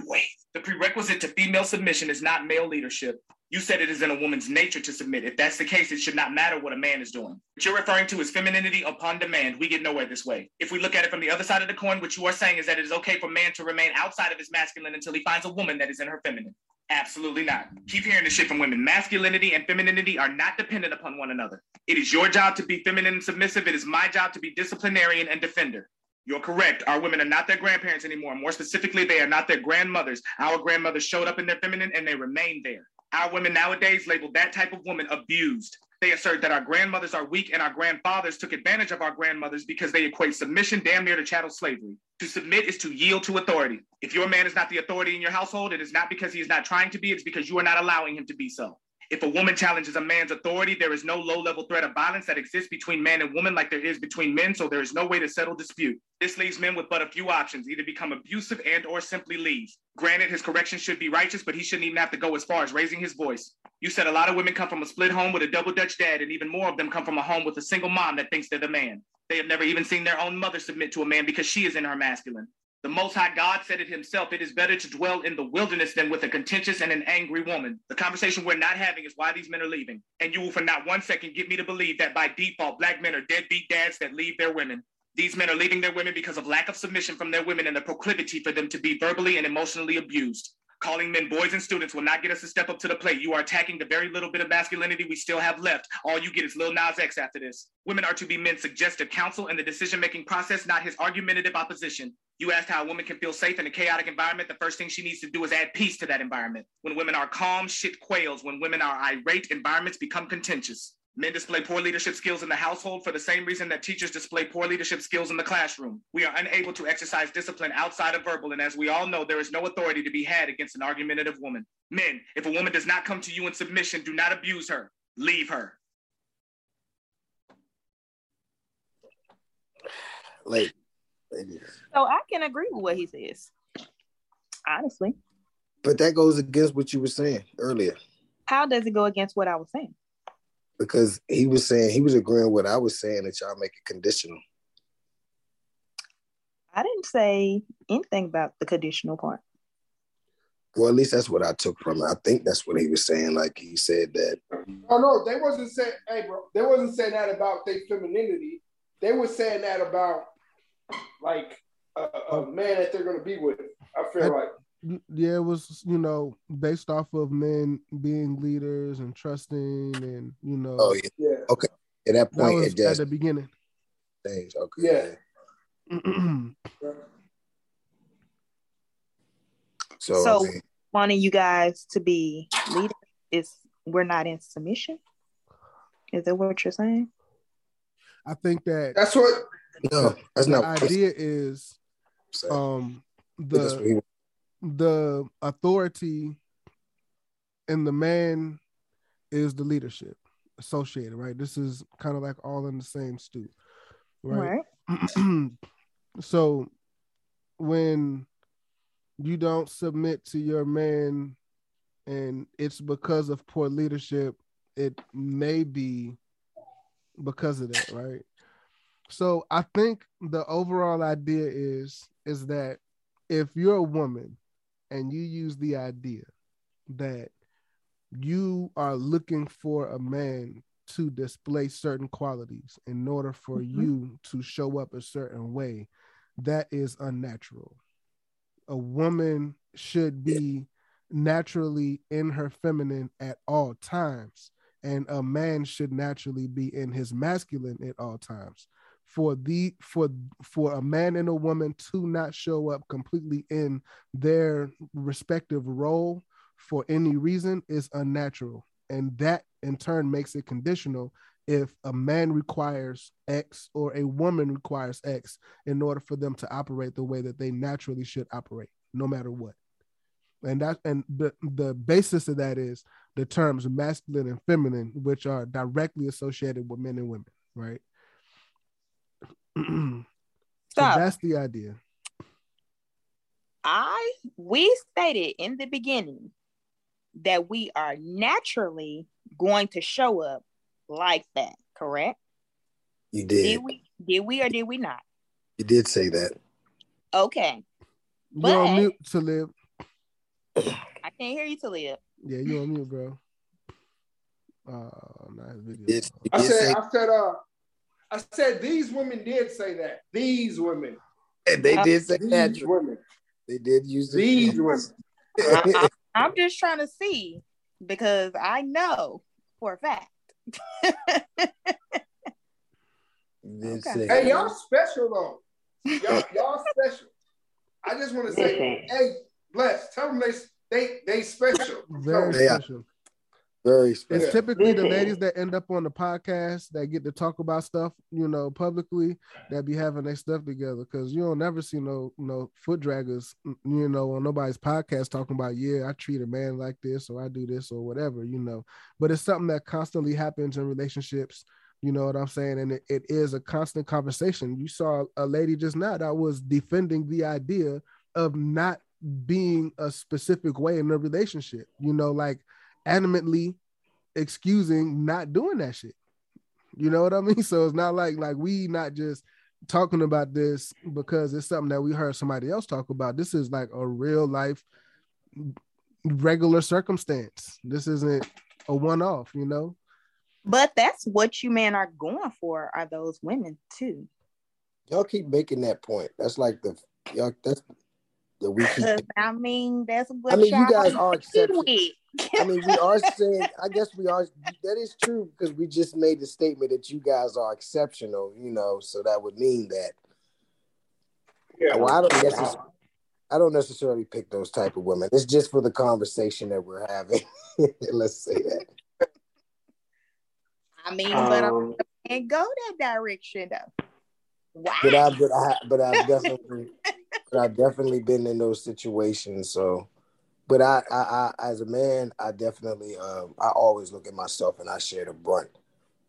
Speaker 7: Boy. The prerequisite to female submission is not male leadership. You said it is in a woman's nature to submit. If that's the case, it should not matter what a man is doing. What you're referring to is femininity upon demand. We get nowhere this way. If we look at it from the other side of the coin, what you are saying is that it is okay for man to remain outside of his masculine until he finds a woman that is in her feminine. Absolutely not. Keep hearing this shit from women. Masculinity and femininity are not dependent upon one another. It is your job to be feminine and submissive. It is my job to be disciplinarian and defender. You're correct. Our women are not their grandparents anymore. More specifically, they are not their grandmothers. Our grandmothers showed up in their feminine and they remain there. Our women nowadays label that type of woman abused. They assert that our grandmothers are weak and our grandfathers took advantage of our grandmothers because they equate submission damn near to chattel slavery. To submit is to yield to authority. If your man is not the authority in your household, it is not because he is not trying to be, it's because you are not allowing him to be so. If a woman challenges a man's authority, there is no low level threat of violence that exists between man and woman like there is between men, so there is no way to settle dispute. This leaves men with but a few options, either become abusive and or simply leave. Granted, his correction should be righteous, but he shouldn't even have to go as far as raising his voice. You said a lot of women come from a split home with a double Dutch dad, and even more of them come from a home with a single mom that thinks they're the man. They have never even seen their own mother submit to a man because she is in her masculine. The Most High God said it himself. It is better to dwell in the wilderness than with a contentious and an angry woman. The conversation we're not having is why these men are leaving. And you will for not one second get me to believe that by default, black men are deadbeat dads that leave their women. These men are leaving their women because of lack of submission from their women and the proclivity for them to be verbally and emotionally abused. Calling men boys and students will not get us to step up to the plate. You are attacking the very little bit of masculinity we still have left. All you get is Lil Nas X after this. Women are to be men's suggestive counsel in the decision making process, not his argumentative opposition. You asked how a woman can feel safe in a chaotic environment. The first thing she needs to do is add peace to that environment. When women are calm, shit quails. When women are irate, environments become contentious. Men display poor leadership skills in the household for the same reason that teachers display poor leadership skills in the classroom. We are unable to exercise discipline outside of verbal, and as we all know, there is no authority to be had against an argumentative woman. Men, if a woman does not come to you in submission, do not abuse her. Leave her.
Speaker 2: Late.
Speaker 4: So I can agree with what he says. Honestly.
Speaker 2: But that goes against what you were saying earlier.
Speaker 4: How does it go against what I was saying?
Speaker 2: Because he was saying he was agreeing with what I was saying that y'all make it conditional.
Speaker 4: I didn't say anything about the conditional part.
Speaker 2: Well, at least that's what I took from it. I think that's what he was saying. Like he said that.
Speaker 5: Oh no, they wasn't saying. Hey, bro, they wasn't saying that about their femininity. They were saying that about like a, a man that they're gonna be with. I feel like
Speaker 1: yeah, it was you know based off of men being leaders and trusting, and you know.
Speaker 2: Oh yeah. yeah. Okay. At that point,
Speaker 1: that
Speaker 2: it just
Speaker 1: at the beginning.
Speaker 2: Things.
Speaker 5: Okay.
Speaker 2: Yeah. [CLEARS THROAT] so,
Speaker 4: so I mean, wanting you guys to be leaders is we're not in submission. Is that what you're saying?
Speaker 1: I think that
Speaker 5: that's what.
Speaker 2: No, that's
Speaker 1: the
Speaker 2: not.
Speaker 1: idea is, um, the the authority and the man is the leadership associated, right? This is kind of like all in the same stew, right? right. [CLEARS THROAT] so when you don't submit to your man and it's because of poor leadership, it may be because of that, right? So I think the overall idea is is that if you're a woman and you use the idea that you are looking for a man to display certain qualities in order for mm-hmm. you to show up a certain way, that is unnatural. A woman should be naturally in her feminine at all times, and a man should naturally be in his masculine at all times. For the for for a man and a woman to not show up completely in their respective role for any reason is unnatural. And that in turn makes it conditional if a man requires X or a woman requires X in order for them to operate the way that they naturally should operate, no matter what. And that and the, the basis of that is the terms masculine and feminine, which are directly associated with men and women, right? [CLEARS THROAT] so that's the idea.
Speaker 4: I we stated in the beginning that we are naturally going to show up like that, correct?
Speaker 2: You did.
Speaker 4: Did we, did we or did we not?
Speaker 2: You did say that.
Speaker 4: Okay.
Speaker 1: But You're on mute to live.
Speaker 4: I can't hear you to live.
Speaker 1: Yeah, you're on mute, bro. Oh, nice video.
Speaker 5: I said, I said, uh, I said these women did say that. These women.
Speaker 2: And they did say these that. Women. They did use
Speaker 5: these women. [LAUGHS]
Speaker 4: I'm just trying to see because I know for a fact.
Speaker 5: okay. Hey, y'all special though. Y'all, y'all special. I just want to say, hey, bless. Tell them they they they special.
Speaker 1: Very special.
Speaker 2: Very special.
Speaker 1: It's typically the mm-hmm. ladies that end up on the podcast that get to talk about stuff, you know, publicly that be having their stuff together. Cause you don't never see no no foot draggers, you know, on nobody's podcast talking about, yeah, I treat a man like this or I do this or whatever, you know. But it's something that constantly happens in relationships. You know what I'm saying? And it, it is a constant conversation. You saw a lady just now that was defending the idea of not being a specific way in a relationship, you know, like adamantly excusing not doing that shit. You know what I mean? [LAUGHS] So it's not like like we not just talking about this because it's something that we heard somebody else talk about. This is like a real life regular circumstance. This isn't a one off, you know?
Speaker 4: But that's what you men are going for are those women too.
Speaker 2: Y'all keep making that point. That's like the y'all that's
Speaker 4: the we keep [LAUGHS] I mean that's what
Speaker 2: I mean you guys are [LAUGHS] exceptional. I mean, we are [LAUGHS] saying, I guess we are, that is true because we just made the statement that you guys are exceptional, you know, so that would mean that. Yeah. Well, I don't necessarily, I don't necessarily pick those type of women. It's just for the conversation that we're having. [LAUGHS] Let's say that.
Speaker 4: I mean, um, but I can't go that direction though.
Speaker 2: Wow. But I, but I, but I've [LAUGHS] definitely, but I've definitely been in those situations. So but I, I, I, as a man, I definitely, um, I always look at myself and I share the brunt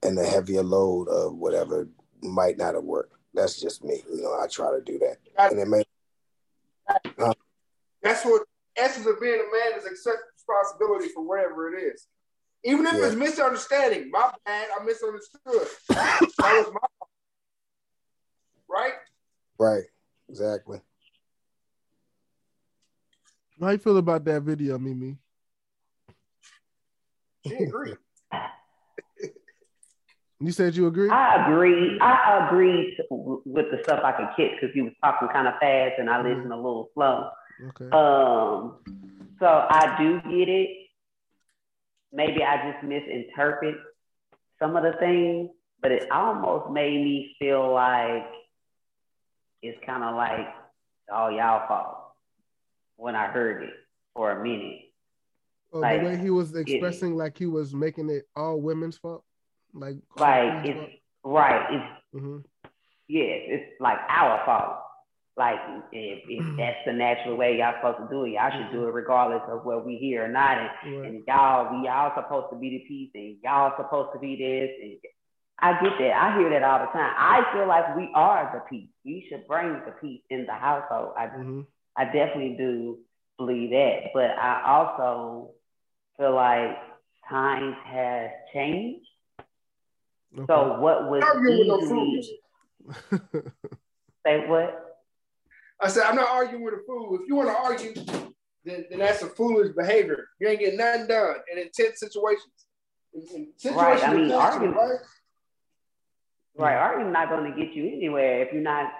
Speaker 2: and the heavier load of whatever might not have worked. That's just me. You know, I try to do that. And it may,
Speaker 5: uh, That's what essence of being a man is accept responsibility for whatever it is. Even if yeah. it's misunderstanding, my bad, I misunderstood. [LAUGHS] that was my right?
Speaker 2: Right, exactly.
Speaker 1: How you feel about that video, Mimi?
Speaker 5: She agree.
Speaker 1: you said you agree.
Speaker 3: I agree. I agreed with the stuff I could catch because you was talking kind of fast and I mm-hmm. listened a little slow. Okay. Um. So I do get it. Maybe I just misinterpret some of the things, but it almost made me feel like it's kind of like all y'all fault when I heard it for a minute.
Speaker 1: Oh, like, the way he was expressing, it, like he was making it all women's fault, like
Speaker 3: like it's fault? right. It's mm-hmm. yes, it's like our fault. like if, if [CLEARS THROAT] that's the natural way y'all supposed to do it, y'all should do it regardless of whether we here or not. And, right. and y'all, we y'all supposed to be the peace, and y'all supposed to be this. And I get that. I hear that all the time. I feel like we are the peace. We should bring the peace in the household. I mm-hmm. I definitely do believe that, but I also feel like times have changed. Okay. So what was easily, [LAUGHS] say what?
Speaker 5: I said, I'm not arguing with a fool. If you want to argue, then, then that's a foolish behavior. You ain't getting nothing done in intense situations. In, in situations
Speaker 3: right. I mean, arguing, right? right. Arguing not going to get you anywhere if you're not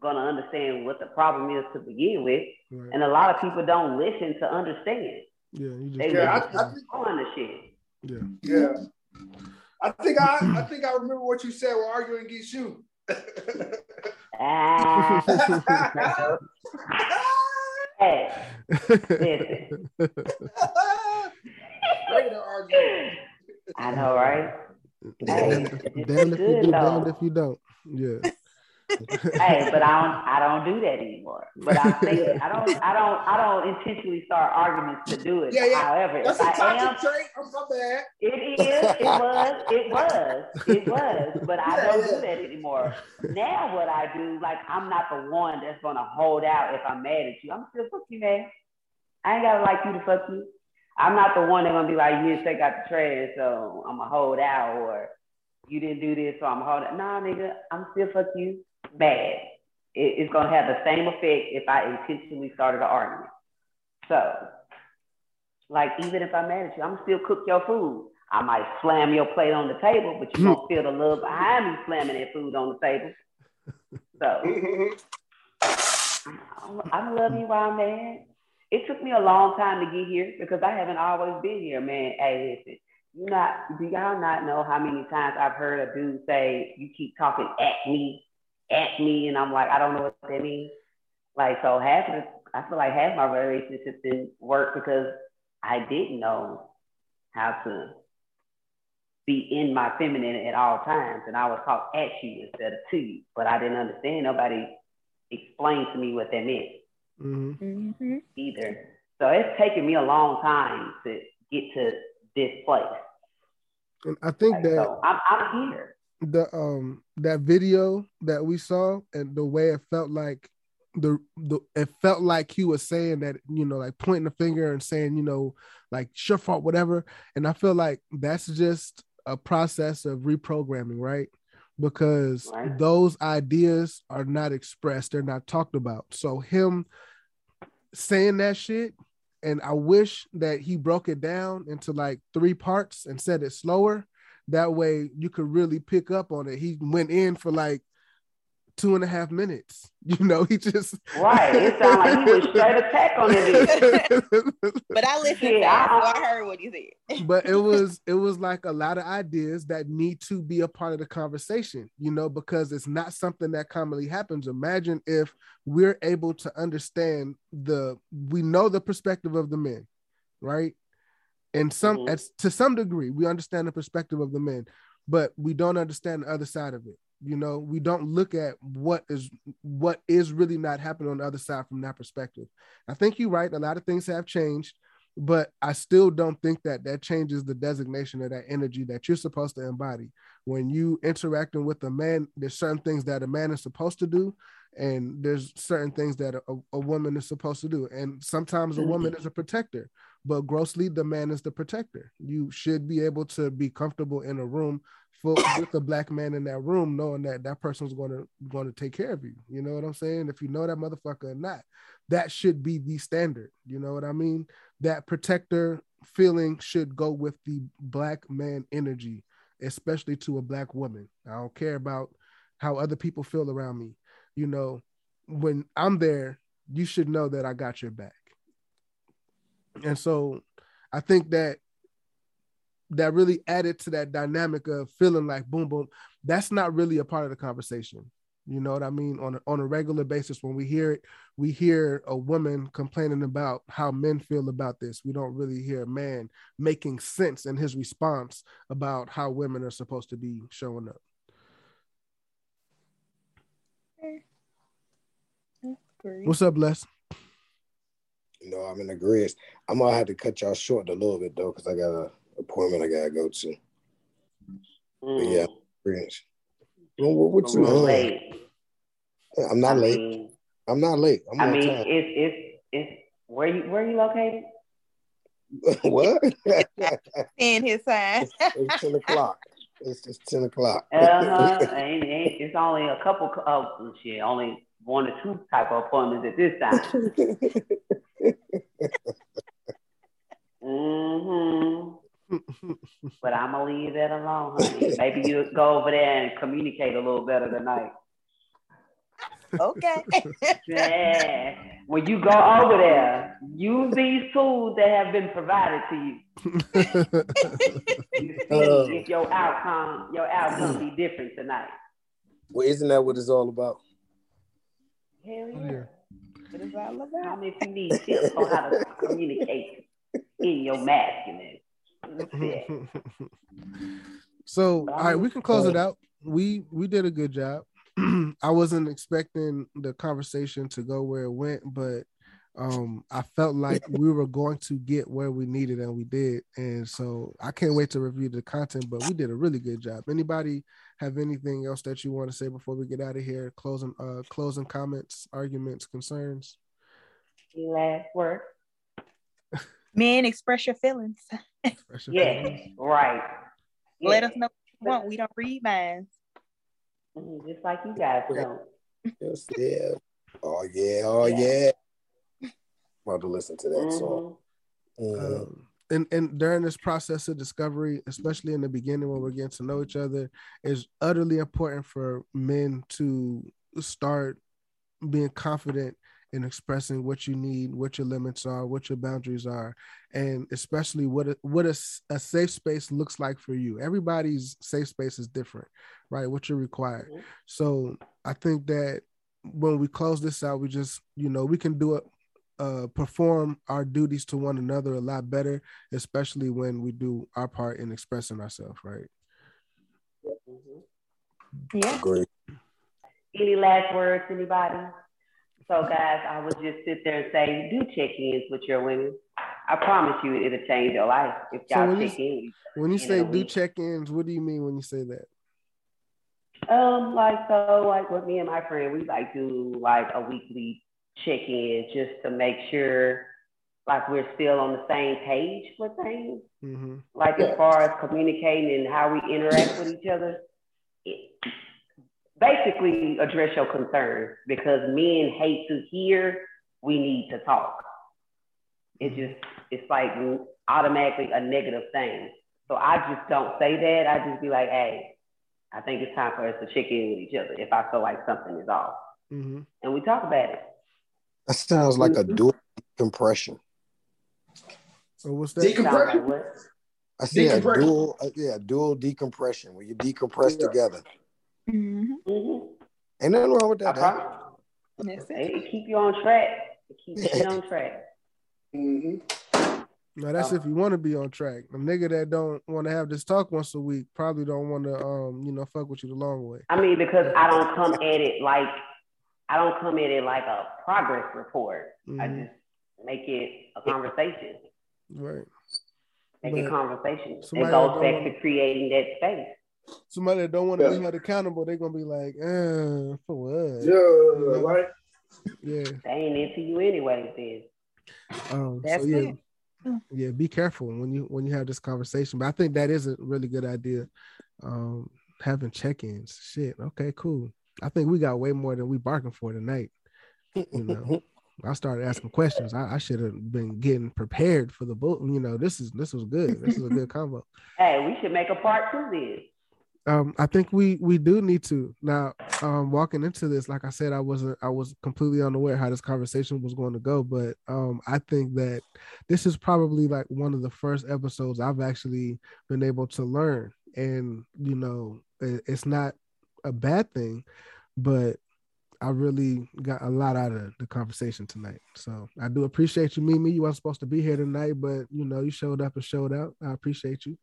Speaker 3: going to understand what the problem is to begin with. Right. And a lot of people don't listen to understand.
Speaker 1: Yeah, you just
Speaker 3: they
Speaker 5: yeah,
Speaker 3: I, I think, on the shit.
Speaker 1: Yeah.
Speaker 5: Yeah. I think I I [LAUGHS] think I remember what you said when arguing against you.
Speaker 3: Ah. hey, [LAUGHS] listen. I know, right?
Speaker 1: Damn, hey, damn if you do, damn if you don't. Yeah [LAUGHS]
Speaker 3: hey, but I don't I don't do that anymore. But I'm thinking I don't I don't I don't intentionally start arguments to do it.
Speaker 5: Yeah, yeah.
Speaker 3: However,
Speaker 5: That's if I am, trait. I'm so bad.
Speaker 3: It is, it was, it was, it was, but I yeah, don't yeah. do that anymore. Now what I do, like I'm not the one that's gonna hold out if I'm mad at you. I'm still fuck you, man. I ain't gotta like you to fuck you. I'm not the one that's gonna be like, you didn't take out the trash, so I'm gonna hold out, or you didn't do this, so I'm holding. Nah, nigga, I'm still fuck you bad. it's going to have the same effect if I intentionally started an argument. So, like, even if I'm mad at you, I'm still cook your food. I might slam your plate on the table, but you won't [LAUGHS] feel the love behind me slamming that food on the table. So, [LAUGHS] I love you while I'm mad. It took me a long time to get here because I haven't always been here, man. Hey, listen, you not do y'all not know how many times I've heard a dude say, "You keep talking at me at me, and I'm like, I don't know what that means. Like, so half of the, I feel like half my relationships didn't work because I didn't know how to be in my feminine at all times, and I was talk at you instead of to you. But I didn't understand. Nobody explained to me what that meant
Speaker 1: mm-hmm.
Speaker 3: mm-hmm. either. So it's taken me a long time to get to this place.
Speaker 1: And I think like, that
Speaker 3: so I'm, I'm here
Speaker 1: the um that video that we saw and the way it felt like the the it felt like he was saying that you know like pointing the finger and saying you know like your fault whatever. And i feel like that's just a process of reprogramming right? Because right. those ideas are not expressed they're not talked about. So him saying that shit and i wish that he broke it down into like three parts and said it slower that way you could really pick up on it. He went in for like two and a half minutes. [LAUGHS] You know, he just
Speaker 3: right. It sounded like he was straight attack on it. [LAUGHS]
Speaker 8: but I listened yeah, I, so I heard what he
Speaker 1: said. [LAUGHS] but it was it was like a lot of ideas that need to be a part of the conversation, you know, because it's not something that commonly happens. Imagine if we're able to understand the we know the perspective of the men, right? And some mm-hmm. as, to some degree we understand the perspective of the men but we don't understand the other side of it. You know we don't look at what is what is really not happening on the other side from that perspective. I think you're right. A lot of things have changed but i still don't think that that changes the designation of that energy that you're supposed to embody. When you interacting with a man there's certain things that a man is supposed to do and there's certain things that a, a woman is supposed to do. And sometimes a woman mm-hmm. is a protector but grossly the man is the protector. You should be able to be comfortable in a room full [COUGHS] with a black man in that room knowing that that person's going to going to take care of you. You know what i'm saying? If you know that motherfucker or not that should be the standard. You know what i mean? That protector feeling should go with the black man energy especially to a black woman. I don't care about how other people feel around me. You know when i'm there you should know that i got your back and so I think that that really added to that dynamic of feeling like boom boom. That's not really a part of the conversation. You know what I mean? On a, on a regular basis, when we hear it, we hear a woman complaining about how men feel about this. We don't really hear a man making sense in his response about how women are supposed to be showing up. What's up, Les?
Speaker 9: You know, I'm in agreement. I'm gonna have to cut y'all short a little bit though, because I got a appointment I gotta go to. But yeah, agreement. Well, what, what you
Speaker 3: You're
Speaker 9: on?
Speaker 3: late.
Speaker 9: I'm not
Speaker 3: I
Speaker 9: late.
Speaker 3: mean,
Speaker 9: I'm not late. I'm
Speaker 3: I
Speaker 9: on
Speaker 3: mean,
Speaker 9: time.
Speaker 3: it's it's it's where you where you located? [LAUGHS]
Speaker 9: what? [LAUGHS]
Speaker 8: In his sign.
Speaker 9: it's ten o'clock. It's just ten o'clock.
Speaker 3: Uh-huh. [LAUGHS] ain't, ain't, it's only a couple of oh, shit, only one or two type of appointments at this time. hmm But I'm gonna leave that alone, honey. Maybe you go over there and communicate a little better tonight.
Speaker 8: Okay.
Speaker 3: Yeah. When you go over there, use these tools that have been provided to you. You see
Speaker 9: Uh.
Speaker 3: if your outcome, your outcome be different tonight.
Speaker 9: well, isn't that what it's all about?
Speaker 3: Hell yeah.
Speaker 1: yeah.
Speaker 8: What is all
Speaker 3: How
Speaker 8: about?
Speaker 3: many if you need tips on how to communicate in your masculine? [LAUGHS]
Speaker 1: So, all right, we can close it out. We we did a good job. [CLEARS THROAT] I wasn't expecting the conversation to go where it went, but um, I felt like [LAUGHS] we were going to get where we needed, and we did. And so, I can't wait to review the content. But we did a really good job. Anybody have anything else that you want to say before we get out of here? Closing uh closing comments, arguments, concerns.
Speaker 3: Last word. [LAUGHS]
Speaker 8: Men express your feelings.
Speaker 1: Express your
Speaker 3: Yes,
Speaker 1: feelings.
Speaker 3: right.
Speaker 8: Let us know what you want. We don't read minds.
Speaker 3: Mhm, Just like you guys don't.
Speaker 9: Yes, yeah. Oh yeah. Oh
Speaker 3: Yeah.
Speaker 9: yeah. I'm about to listen to that song.
Speaker 3: Mhm.
Speaker 9: Mhm.
Speaker 1: um, and and during this process of discovery, especially in the beginning when we're getting to know each other, is utterly important for men to start being confident in expressing what you need, what your limits are, what your boundaries are, and especially what a, what a, a safe space looks like for you. Everybody's safe space is different, right? What you're required.
Speaker 3: Mhm.
Speaker 1: So I think that when we close this out, we just you know we can do it uh, perform our duties to one another a lot better, especially when we do our part in expressing ourselves, right?
Speaker 3: Mhm.
Speaker 8: Yeah.
Speaker 9: Great.
Speaker 3: Any last words, anybody? So, guys, I would just sit there and say, do check-ins with your women. I promise you, it'll change your life if y'all
Speaker 1: when you-
Speaker 3: check in.
Speaker 1: When you
Speaker 3: End
Speaker 1: say do
Speaker 3: week.
Speaker 1: check-ins, what do you mean when you say that?
Speaker 3: Um, like so, like with me and my friend, we like do like a weekly check-in just to make sure, like we're still on the same page with things.
Speaker 1: Mm-hmm.
Speaker 3: Like as far as communicating and how we interact with each other. It, basically, address your concerns because men hate to hear. We need to talk. It just it's like automatically a negative thing. So I just don't say that. I just be like, hey, I think it's time for us to check in with each other if I feel like something is off.
Speaker 1: Mm-hmm.
Speaker 3: And we talk about it.
Speaker 9: That sounds like a dual decompression.
Speaker 1: So what's that?
Speaker 2: Decom-
Speaker 3: Sound like what?
Speaker 9: I see a dual, uh, yeah, dual decompression where you decompress
Speaker 2: Yeah.
Speaker 9: together.
Speaker 8: Mm-hmm.
Speaker 3: Mm-hmm.
Speaker 9: Ain't nothing wrong with
Speaker 3: I
Speaker 9: that. huh?
Speaker 3: promise.
Speaker 8: That's it.
Speaker 3: It, it keep you on track. It keeps you [LAUGHS] on track.
Speaker 2: Mhm.
Speaker 1: No, that's
Speaker 3: Oh.
Speaker 1: if you want to be on track. A nigga that don't want to have this talk once a week probably don't want to, um, you know, fuck with you the long way.
Speaker 3: I mean, because I don't come at it like I don't come at it like a progress report. I
Speaker 1: Mhm.
Speaker 3: just make it a conversation.
Speaker 1: Right.
Speaker 3: Make
Speaker 1: But
Speaker 3: it conversation. It
Speaker 1: somebody
Speaker 3: goes back
Speaker 1: wanna-
Speaker 3: creating that space.
Speaker 1: Somebody that don't want to be held accountable, they're gonna be like, uh, for what?
Speaker 2: Yeah, right.
Speaker 1: Yeah.
Speaker 3: They ain't into you anyway, then.
Speaker 1: Um,
Speaker 8: That's
Speaker 1: so yeah,
Speaker 8: it.
Speaker 1: Yeah, be careful when you when you have this conversation. But I think that is a really good idea. Um, having check-ins. Shit. Okay, cool. I think we got way more than we barking for tonight. You know, [LAUGHS] I started asking questions. I, I should have been getting prepared for the book. You know, this is this was good. This is a good combo. [LAUGHS]
Speaker 3: Hey, we should make a part two then.
Speaker 1: Um, I think we we do need to now. Um, walking into this, like I said, I wasn't I was completely unaware how this conversation was going to go, but um, I think that this is probably like one of the first episodes I've actually been able to learn, and you know, it- it's not a bad thing, but I really got a lot out of the conversation tonight. So I do appreciate you, Mimi. You weren't supposed to be here tonight, but you know, you showed up and showed out. I appreciate you.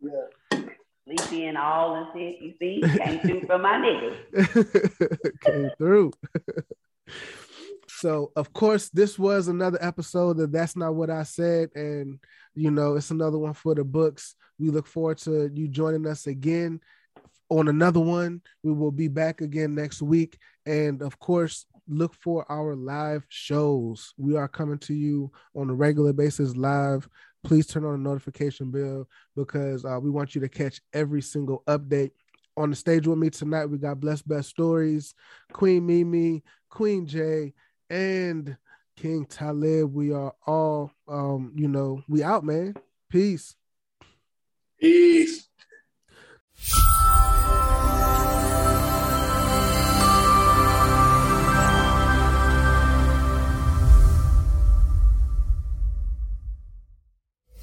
Speaker 3: Sleepy and all and shit. You see, came through for my [LAUGHS] niggas.
Speaker 1: Came through. [LAUGHS] So of course, this was another episode that that's not what I said, and you know, it's another one for the books. We look forward to you joining us again on another one. We will be back again next week, and of course, look for our live shows. We are coming to you on a regular basis live. Please turn on the notification bell because uh, we want you to catch every single update. On the stage with me tonight, we got Blessed Best Stories, Queen Mimi, Queen Jay, and King Talib. We are all, um, you know, we out, man. Peace. Peace.